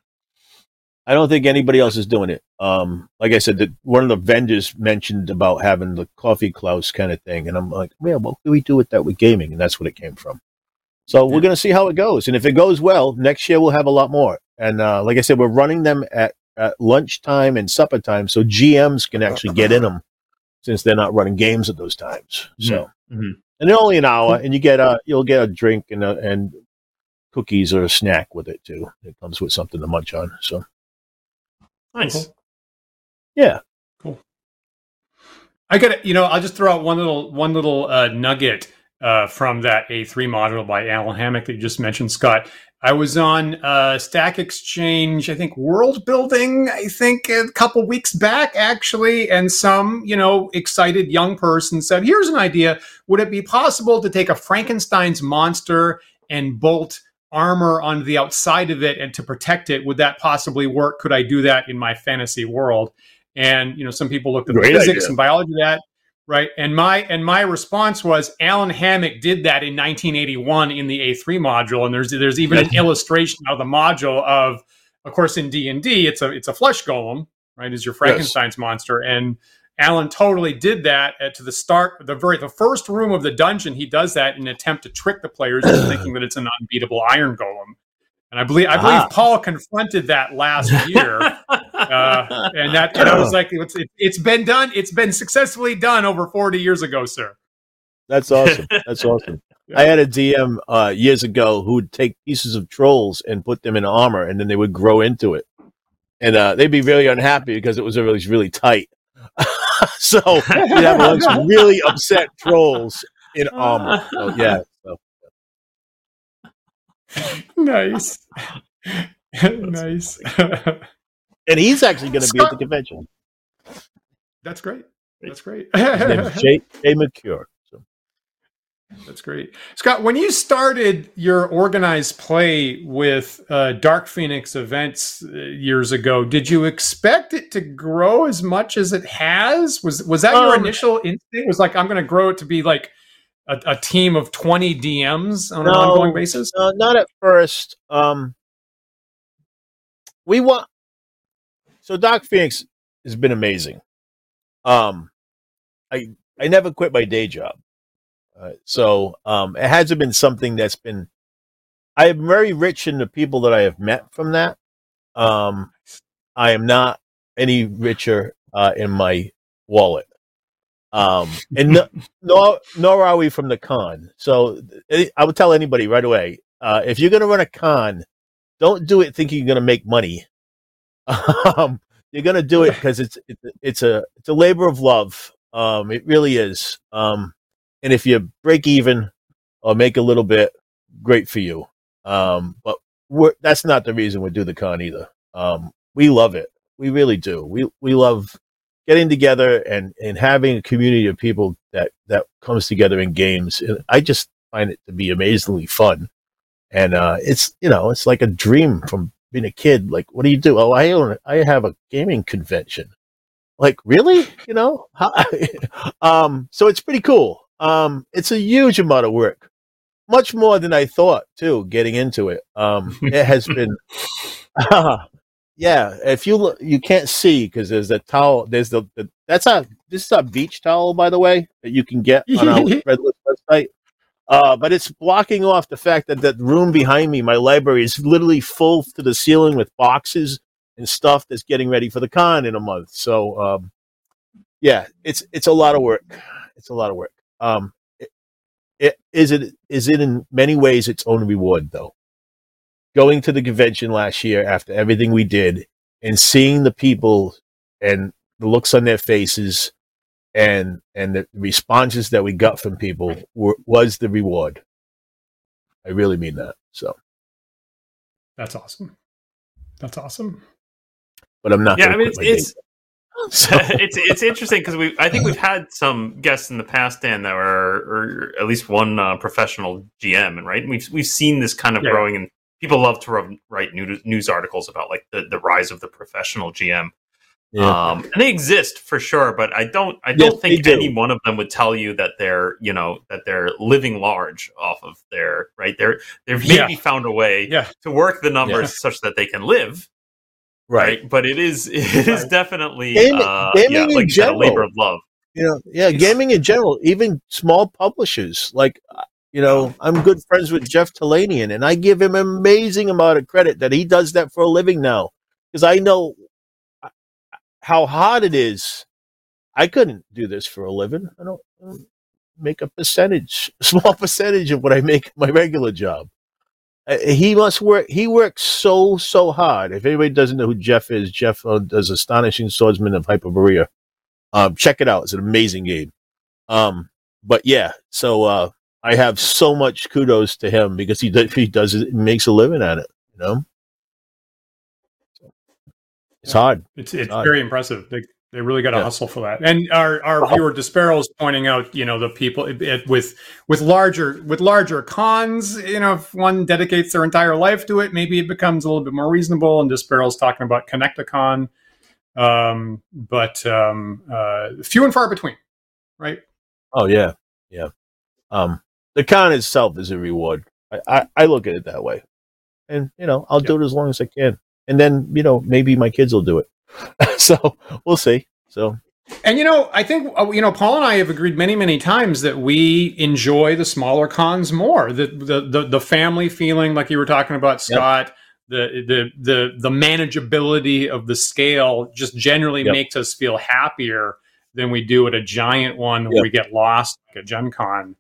i don't think anybody else is doing it um, like i said that one of the vendors mentioned about having the coffee klatsch kind of thing and i'm like yeah what do we do with that with gaming and that's what it came from so we're going to see how it goes and if it goes well next year we'll have a lot more and uh, like i said we're running them at, at lunchtime and supper time so gms can actually get in them since they're not running games at those times so Mhm. and they're only an hour, and you get a you'll get a drink and a, and cookies or a snack with it too. It comes with something to munch on. So Nice. Cool. yeah, Cool. I got it. you know I'll just throw out one little one little uh, nugget uh, from that A3 module by Allen Hammack that you just mentioned, Scott. I was on uh, Stack Exchange, I think World Building, I think a couple weeks back actually, and some you know excited young person said, "Here's an idea: Would it be possible to take a Frankenstein's monster and bolt?" armor on the outside of it and to protect it would that possibly work could i do that in my fantasy world and you know some people looked at Great the physics idea. and biology of that right and my and my response was allen hammack did that in 1981 in the a3 module and there's there's even an illustration of the module of of course in d&d it's a it's a flesh golem right is your frankenstein's monster and Allen totally did that at, to the start, the very the first room of the dungeon. He does that in an attempt to trick the players into thinking that it's an unbeatable iron golem. And I believe I believe Ah. Paul confronted that last year, uh, and that and I was like, it's, it, it's been done. It's been successfully done over forty years ago, sir. That's awesome. That's awesome. Yeah. I had a DM uh, years ago who would take pieces of trolls and put them in armor, and then they would grow into it, and uh, they'd be really unhappy because it was really really tight. so you'd have a bunch of really upset trolls in armor. So yeah, so nice, nice. And he's actually going to be at the convention. That's great. That's great. His name is Jay, Jay McCure. So That's great. Scott, when you started your organized play with uh, Dark Phoenix events uh, years ago, did you expect it to grow as much as it has? Was was that your Um, initial instinct? Was like I'm going to grow it to be like a, a team of 20 DMs on an ongoing basis? uh, not at first. Um, we want so Dark Phoenix has been amazing. Um, I I never quit my day job, uh, so um, it hasn't been something that's been. I am very rich in the people that I have met from that. Um, I am not any richer uh, in my wallet. Um, and no, nor nor are we from the con. So eh, I would tell anybody right away: uh, if you're going to run a con, don't do it thinking you're going to make money. Um, you're going to do it because it's it's it's a it's a labor of love. Um, it really is. Um, and if you break even or make a little bit, great for you. Um, but that's not the reason we do the con either. Um, we love it. We really do. We we love getting together and and having a community of people that that comes together in games. And I just find it to be amazingly fun. And uh, it's you know it's like a dream from being a kid. Like, what do you do? Oh, I own I have a gaming convention. Like, really? You know? Um, so it's pretty cool. Um, it's a huge amount of work, much more than I thought too. Getting into it, um, it has been. yeah, if you look, you can't see because there's a towel. There's the, the that's a this is a beach towel, by the way, that you can get on our Red List website. Uh, but it's blocking off the fact that that room behind me, my library, is literally full to the ceiling with boxes and stuff that's getting ready for the con in a month. So, um, yeah, it's it's a lot of work. It's a lot of work. Um, it, it is it is it in many ways its own reward though. Going to the convention last year after everything we did and seeing the people and the looks on their faces and and the responses that we got from people were, was the reward. I really mean that. So, That's awesome. That's awesome. but I'm not. Yeah, gonna I mean, quit it's, it's. So- it's it's interesting because we I think we've had some guests in the past, Dan, that were or at least one uh, professional GM, and right, and we've we've seen this kind of Yeah. growing, and people love to write news, news articles about like the, the rise of the professional GM. Yeah. Um, and they exist for sure, but I don't I don't they think do. any one of them would tell you that they're you know that they're living large off of their right. They're they've Yeah. maybe found a way Yeah. to work the numbers Yeah. such that they can live right. right? But it is it is Right. definitely Gaming- uh, gaming yeah, in like a general. labor of love. You know, yeah, gaming in general, even small publishers like uh, you know, I'm good friends with Jeff Talanian, and I give him an amazing amount of credit that he does that for a living now because I know how hard it is. I couldn't do this for a living. I don't, I don't make a percentage, a small percentage of what I make my regular job. Uh, he must work. He works so so hard. If anybody doesn't know who Jeff is, Jeff uh, does Astonishing Swordsman of Hyperborea. Um, check it out. It's an amazing game. Um, but yeah, so uh, I have so much kudos to him because he does, he does it, makes a living at it. You know, it's hard. It's it's Odd. very impressive. They they really got to Yeah. hustle for that. And our our viewer Despero's pointing out, you know, the people it, it- with with larger with larger cons. You know, if one dedicates their entire life to it, maybe it becomes a little bit more reasonable. And Despero's talking about Connecticon, um, but um, uh, few and far between, right? Oh yeah, yeah. Um, the con itself is a reward. I, I, I look at it that way, and you know I'll do it as long as I can, and then you know maybe my kids will do it. so we'll see. So And you know, I think uh, you know Paul and I have agreed many, many times that we enjoy the smaller cons more. The the the, the family feeling, like you were talking about, Scott. Yep. The, the the the manageability of the scale just generally yep. makes us feel happier than we do at a giant one where yep. we get lost like a Gen Con.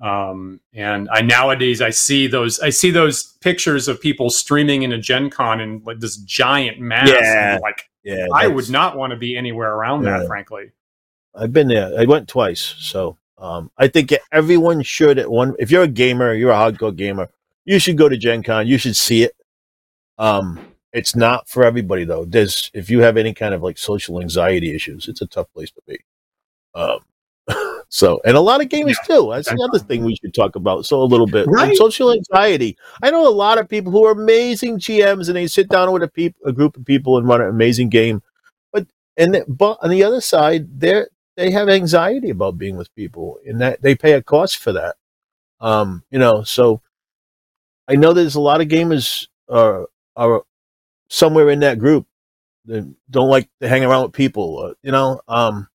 Um, and I nowadays I see those I see those pictures of people streaming in a Gen Con in like this giant mass. Yeah. like yeah, I would not want to be anywhere around yeah. that, frankly. I've been there. I went twice, so um, I think everyone should. At one, if you're a gamer, you're a hardcore gamer, you should go to Gen Con. You should see it. Um, it's not for everybody though. There's if you have any kind of like social anxiety issues, it's a tough place to be. Um, so, and a lot of gamers yeah. too. That's another thing we should talk about. So a little bit right? social anxiety. I know a lot of people who are amazing GMs, and they sit down with a peop- a group of people and run an amazing game. But and but on the other side, they they have anxiety about being with people, and that they pay a cost for that. Um, you know, so I know there's a lot of gamers are are somewhere in that group that don't like to hang around with people. Uh, you know, um,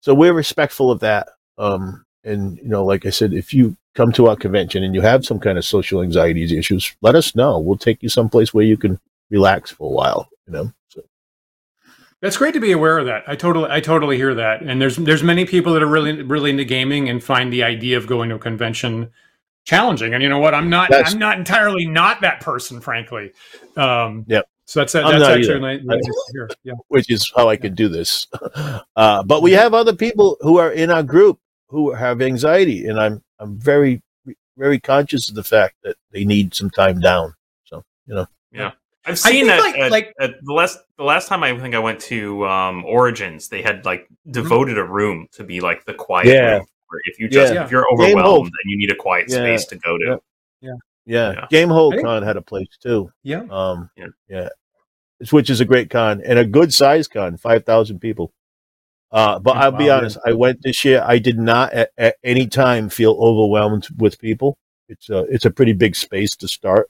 so we're respectful of that. Um, and you know, like I said, if you come to our convention and you have some kind of social anxiety issues, let us know. We'll take you someplace where you can relax for a while. You know. So. That's great to be aware of that. I totally, I totally hear that. And there's, there's many people that are really, really into gaming and find the idea of going to a convention challenging. And you know what? I'm not, that's, I'm not entirely not that person, frankly. Um, yep. So that's that's actually nice, nice. Yeah. Which is how I could do this. Uh, but we have other people who are in our group who have anxiety, and I'm I'm very very conscious of the fact that they need some time down. So you know. Yeah. I've seen that like, at, like at the last the last time I think I went to um, Origins, they had like devoted a room to be like the quiet yeah. room. If you just yeah. if you're overwhelmed and you need a quiet yeah. space to go to. Yeah. Yeah. yeah. Gamehole Con had a place too. Yeah. Um, yeah. yeah which is a great con and a good size con, 5,000 people. Uh, but I'll wow, be honest, I went this year. I did not at, at, any time feel overwhelmed with people. It's a, it's a pretty big space to start.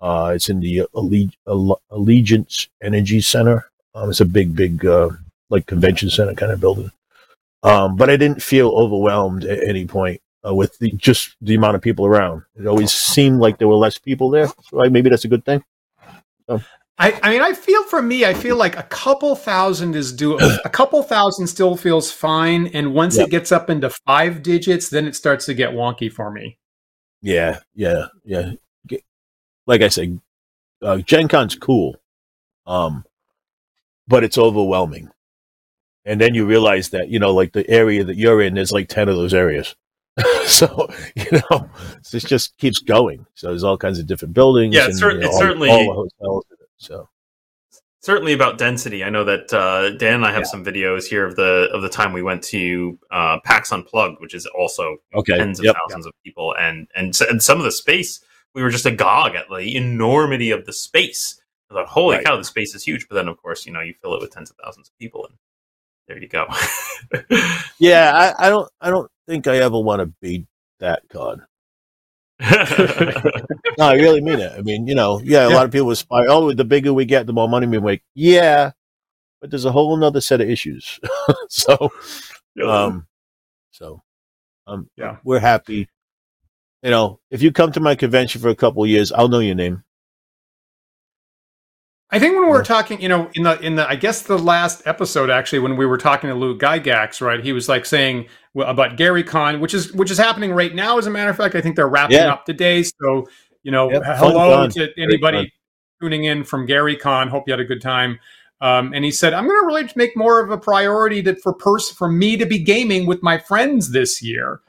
Uh, it's in the Alleg- Allegiance Energy Center. Um, it's a big, big, uh, like convention center kind of building. Um, but I didn't feel overwhelmed at any point uh, with the, just the amount of people around. It always seemed like there were less people there. So I, maybe that's a good thing. So. I, I mean, I feel for me, I feel like a couple thousand is do a couple thousand still feels fine, and once yep. it gets up into five digits, then it starts to get wonky for me. Yeah, yeah, yeah. Like I said, uh, Gen Con's cool, um, but it's overwhelming. And then you realize that you know, like the area that you're in, there's like ten of those areas. so you know, it just keeps going. So there's all kinds of different buildings. Yeah, and, cer- you know, all, certainly all the hotels. So certainly about density. I know that uh, Dan and I have yeah. some videos here of the of the time we went to uh, PAX Unplugged, which is also okay. tens of yep. thousands of people, and and and some of the space we were just agog at the enormity of the space. I thought, holy right. cow, the space is huge. But then, of course, you know, you fill it with tens of thousands of people, and there you go. yeah, I, I don't, I don't think I ever want to be that god. no, I really mean it. I mean, you know, yeah, a yeah. lot of people aspire. Oh, the bigger we get, the more money we make. Yeah, but there's a whole another set of issues. so, um, so, um, yeah, we're happy. You know, if you come to my convention for a couple years, I'll know your name. I think when we were talking, you know, in the in the I guess the last episode actually, when we were talking to Luke Gygax, right? He was like saying about Gary Con, which is which is happening right now. As a matter of fact, I think they're wrapping yeah. up today. So you know, yep, hello to anybody tuning in from Gary Con. Hope you had a good time. Um, and he said, "I'm going to really make more of a priority that for pers- for me to be gaming with my friends this year."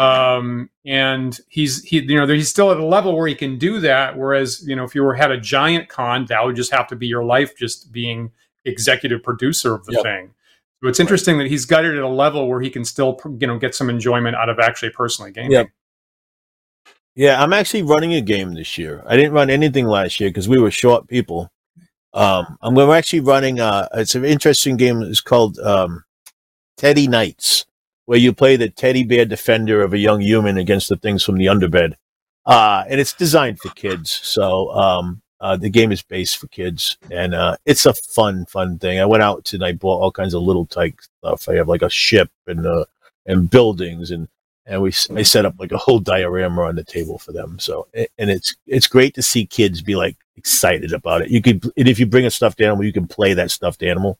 Um, and he's he you know he's still at a level where he can do that. Whereas you know if you were had a giant con that would just have to be your life just being executive producer of the yep. thing. So it's interesting that he's got it at a level where he can still you know get some enjoyment out of actually personally gaming. Yep. yeah i'm actually running a game this year. I didn't run anything last year because we were short people. Um, i'm actually running uh, it's an interesting game. It's called um, teddy knights where you play the teddy bear defender of a young human against the things from the underbed. Uh, and it's designed for kids. So, um, Uh, the game is based for kids, and uh, it's a fun, fun thing. I went out I bought all kinds of little type stuff. I have like a ship and uh, and buildings, and and we I set up like a whole diorama on the table for them. So and it's it's great to see kids be like excited about it. You could and if you bring a stuffed animal, you can play that stuffed animal.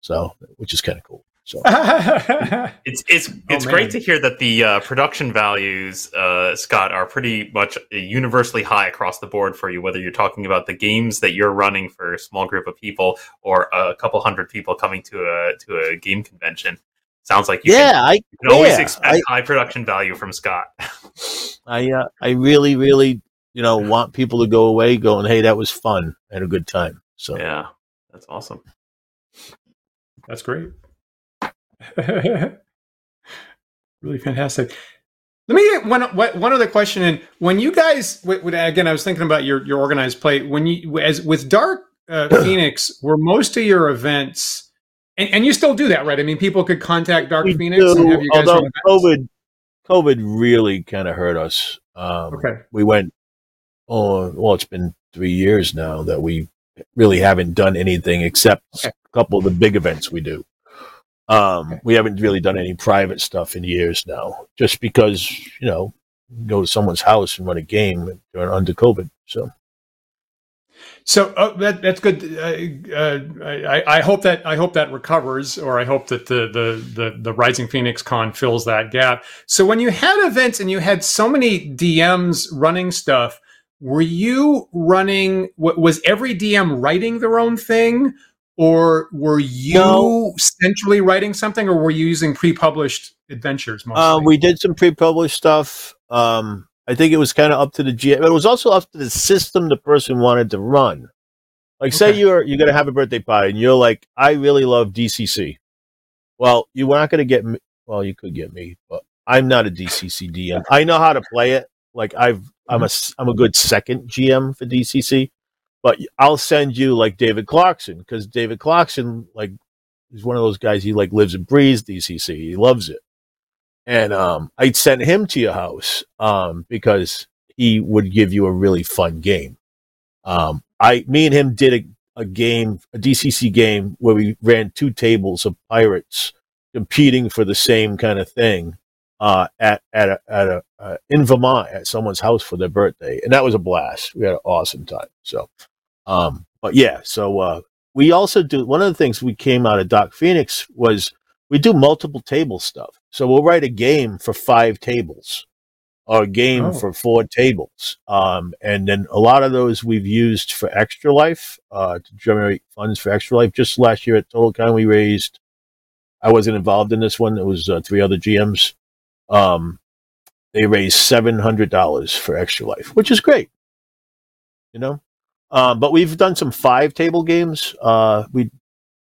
So which is kind of cool. So it's it's it's oh, great to hear that the uh, production values, uh, Scott, are pretty much universally high across the board for you. Whether you're talking about the games that you're running for a small group of people or a couple hundred people coming to a to a game convention, sounds like you yeah, can, I you can yeah, always expect I, high production value from Scott. I uh, I really really you know want people to go away going, hey, that was fun and a good time. So yeah, that's awesome. That's great. really fantastic. Let me get one one other question in. When you guys, again, I was thinking about your your organized play. When you, as with Dark uh, Phoenix, were most of your events, and, and you still do that, right? I mean, people could contact Dark we Phoenix. Do, and have you guys although COVID, COVID really kind of hurt us. Um, okay, we went. Oh, well, it's been three years now that we really haven't done anything except okay. a couple of the big events we do. Um, okay. We haven't really done any private stuff in years now, just because you know, go to someone's house and run a game under COVID. So, so uh, that that's good. Uh, uh, I, I, hope that I hope that recovers, or I hope that the, the the the Rising Phoenix Con fills that gap. So, when you had events and you had so many DMs running stuff, were you running? Was every DM writing their own thing? Or were you no. centrally writing something, or were you using pre-published adventures? Mostly? Uh, we did some pre-published stuff. Um, I think it was kind of up to the GM. But it was also up to the system the person wanted to run. Like, okay. say you're you're gonna have a birthday party, and you're like, I really love DCC. Well, you're not gonna get me. Well, you could get me, but I'm not a DCC DM. I know how to play it. Like I've I'm a mm-hmm. I'm a good second GM for DCC but I'll send you like David Clarkson because David Clarkson like he's one of those guys he like lives and breathes DCC. He loves it, and um, I'd send him to your house um, because he would give you a really fun game. Um, I me and him did a, a game, a DCC game where we ran two tables of pirates competing for the same kind of thing uh, at at a, at a uh, in Vermont at someone's house for their birthday, and that was a blast. We had an awesome time. So um, but yeah, so uh, we also do one of the things we came out of Dark Phoenix was we do multiple table stuff. So we'll write a game for five tables or a game oh. for four tables. Um, and then a lot of those we've used for Extra Life uh, to generate funds for Extra Life. Just last year at Total TotalCon, we raised, I wasn't involved in this one, it was uh, three other GMs. Um, they raised $700 for Extra Life, which is great. You know, um, but we've done some five table games. Uh, we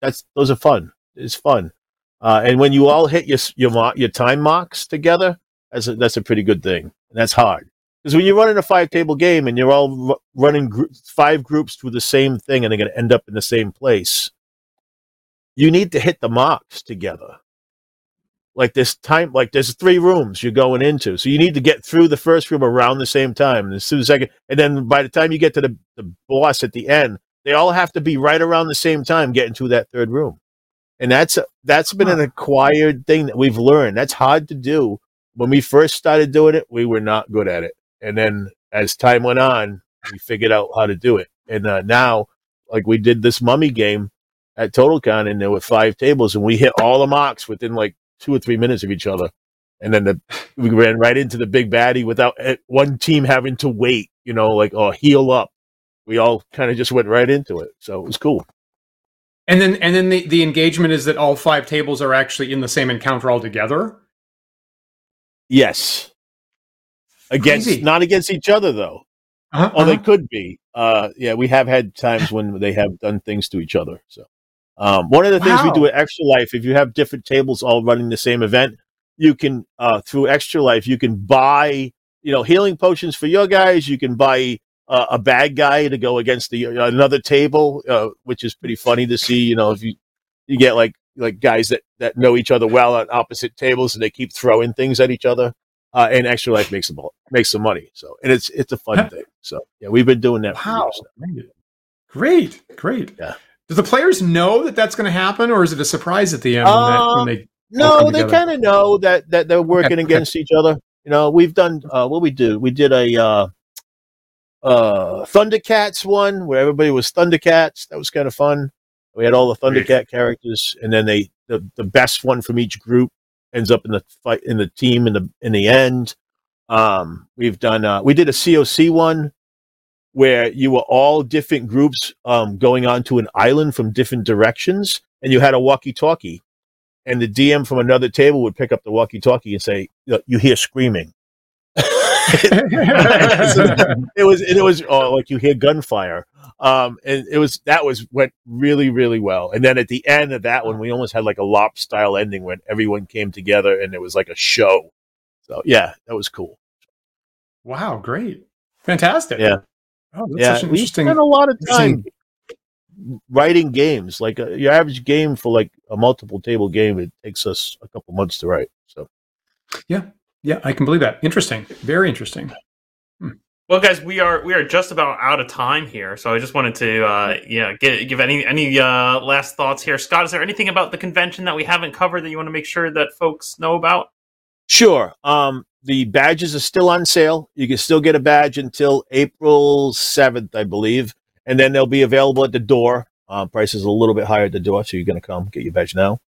that's those are fun. It's fun. Uh, and when you all hit your your your time marks together, that's a, that's a pretty good thing. And that's hard because when you're running a five table game and you're all r- running gr- five groups through the same thing and they're going to end up in the same place, you need to hit the marks together like this time like there's three rooms you're going into. So you need to get through the first room around the same time. And the second and then by the time you get to the, the boss at the end they all have to be right around the same time getting to that third room. And that's that's been an acquired thing that we've learned. That's hard to do. When we first started doing it we were not good at it. And then as time went on we figured out how to do it. And uh, now like we did this mummy game at TotalCon, and there were five tables, and we hit all the marks within like two or three minutes of each other. And then the, we ran right into the big baddie without eh, one team having to wait, you know, like, oh, heal up. We all kind of just went right into it. So it was cool. And then, and then the, the engagement is that all five tables are actually in the same encounter all together. Yes. Against, Crazy. not against each other though. Uh-huh, uh-huh. they could be. Uh, yeah, we have had times when they have done things to each other. So um, one of the wow. things we do at Extra Life, if you have different tables all running the same event, you can uh, through Extra Life you can buy you know healing potions for your guys. You can buy uh, a bad guy to go against the uh, another table, uh, which is pretty funny to see. You know, if you you get like like guys that that know each other well on opposite tables and they keep throwing things at each other. uh, and Extra Life makes some makes some money. So and it's it's a fun thing. So yeah, we've been doing that. Wow, great, great. Yeah. Do the players know that that's going to happen, or is it a surprise at the end uh, when they? No, they kind of know that that they're working okay, against each other. You know, we've done uh, what we do. We did a uh, uh, Thundercats one where everybody was Thundercats. That was kind of fun. We had all the Thundercat characters, and then they the, the best one from each group ends up in the fight in the team in the in the end. Um, we've done uh, we did a COC one where you were all different groups um, going onto an island from different directions, and you had a walkie-talkie, and the DM from another table would pick up the walkie-talkie and say, "You hear screaming." it was it was oh, like you hear gunfire. Um and it was that was went really really well. And then at the end of that one we almost had like a LARP style ending when everyone came together and it was like a show. So yeah that was cool. Wow great. Fantastic. Yeah oh, yeah we spent a lot of time writing games like a, uh, your average game for like a multiple table game it takes us a couple months to write so yeah yeah, I can believe that. Interesting. Very interesting. Hmm. Well, guys, we are we are just about out of time here, so I just wanted to uh, yeah get, give any any uh, last thoughts here. Scott, is there anything about the convention that we haven't covered that you want to make sure that folks know about? Sure. Um, the badges are still on sale. You can still get a badge until April seventh, I believe, and then they'll be available at the door. Uh, price is a little bit higher at the door, so you're going to come get your badge now.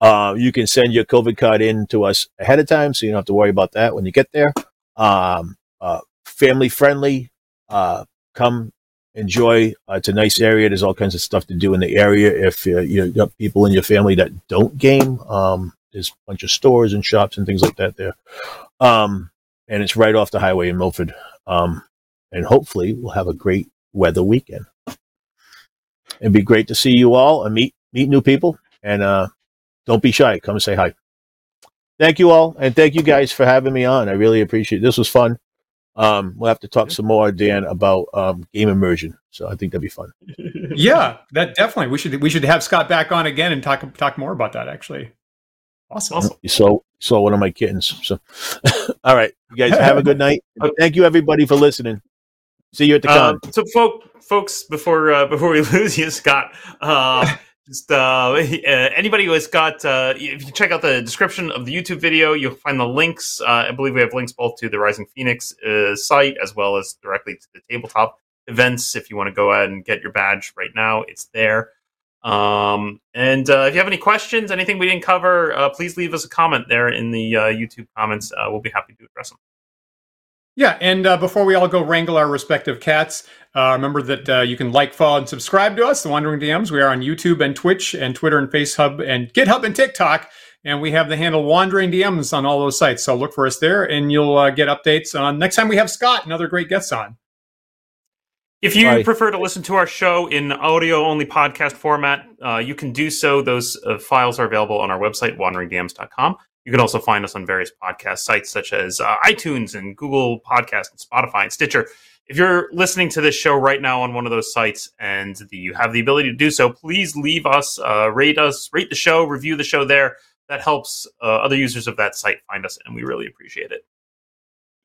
Uh, you can send your COVID card in to us ahead of time, so you don't have to worry about that when you get there. Um, uh, family friendly. Uh, come enjoy. Uh, it's a nice area. There's all kinds of stuff to do in the area. If uh, you have got people in your family that don't game, um, there's a bunch of stores and shops and things like that there. Um, and it's right off the highway in Milford. Um, and hopefully we'll have a great weather weekend. It'd be great to see you all and meet meet new people and uh, don't be shy. Come and say hi. Thank you all, and thank you guys for having me on. I really appreciate it. This was fun. Um, we'll have to talk some more, Dan, about um, game immersion. So I think that'd be fun. yeah, that definitely. We should we should have Scott back on again and talk talk more about that. Actually, awesome. awesome. You saw saw one of my kittens. So, all right, you guys have a good night. Thank you everybody for listening. See you at the con. Uh, so, folk, folks, before uh, before we lose you, Scott. Uh, just uh, anybody who has got, uh, if you check out the description of the YouTube video, you'll find the links. Uh, I believe we have links both to the Rising Phoenix uh, site as well as directly to the tabletop events. If you want to go ahead and get your badge right now, it's there. Um, and uh, if you have any questions, anything we didn't cover, uh, please leave us a comment there in the uh, YouTube comments. we'll be happy to address them. Yeah, and uh, before we all go wrangle our respective cats, uh, remember that uh, you can like, follow, and subscribe to us, The Wandering DMs. We are on YouTube and Twitch and Twitter and FaceHub and GitHub and TikTok. And we have the handle Wandering DMs on all those sites. So look for us there and you'll uh, get updates on next time we have Scott and other great guests on. If you prefer to listen to our show in audio only podcast format, uh, you can do so. Those uh, files are available on our website, wanderingdms.com. You can also find us on various podcast sites such as uh, iTunes and Google Podcast and Spotify and Stitcher. If you're listening to this show right now on one of those sites and the, you have the ability to do so, please leave us, uh, rate us, rate the show, review the show there. That helps uh, other users of that site find us, and we really appreciate it.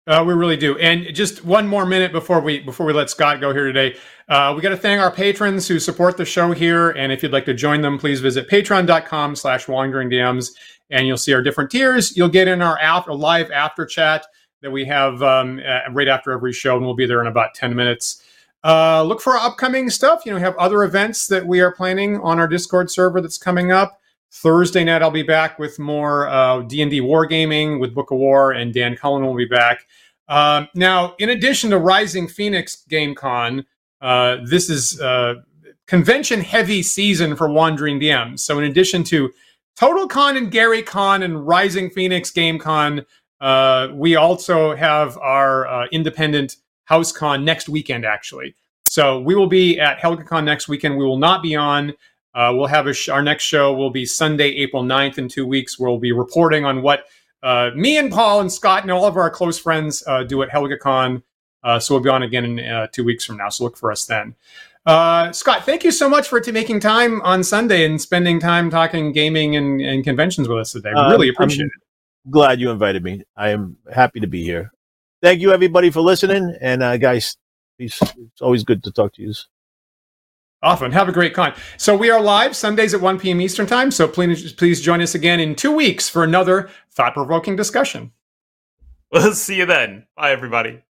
Uh, we really do. And just one more minute before we before we let Scott go here today, uh, we got to thank our patrons who support the show here. And if you'd like to join them, please visit patreon.com slash wandering DMs and you'll see our different tiers. You'll get in our after, live after chat that we have um, uh, right after every show, and we'll be there in about 10 minutes. Uh, look for upcoming stuff. You know, we have other events that we are planning on our Discord server that's coming up. Thursday night, I'll be back with more uh, D&D wargaming with Book of War, and Dan Collins will be back. Um, now, in addition to Rising Phoenix GameCon, uh, this is uh, convention-heavy season for Wandering DMs. So, in addition to Total Con and Gary Con and Rising Phoenix Game Con. Uh, we also have our uh, independent House Con next weekend, actually. So we will be at HelgaCon next weekend. We will not be on. Uh, we'll have sh- our next show will be Sunday, April 9th in two weeks. We'll be reporting on what uh, me and Paul and Scott and all of our close friends uh, do at HelgaCon. Uh, so we'll be on again in two weeks from now. So look for us then. Uh, Scott, thank you so much for making time on Sunday and spending time talking gaming and, and conventions with us today. We really um, appreciate I'm, it. glad you invited me. I am happy to be here. Thank you, everybody, for listening. And uh, guys, it's always good to talk to you. Often. Have a great con. So we are live Sundays at 1 p.m. Eastern Time. So please, please join us again in two weeks for another thought provoking discussion. We'll see you then. Bye, everybody.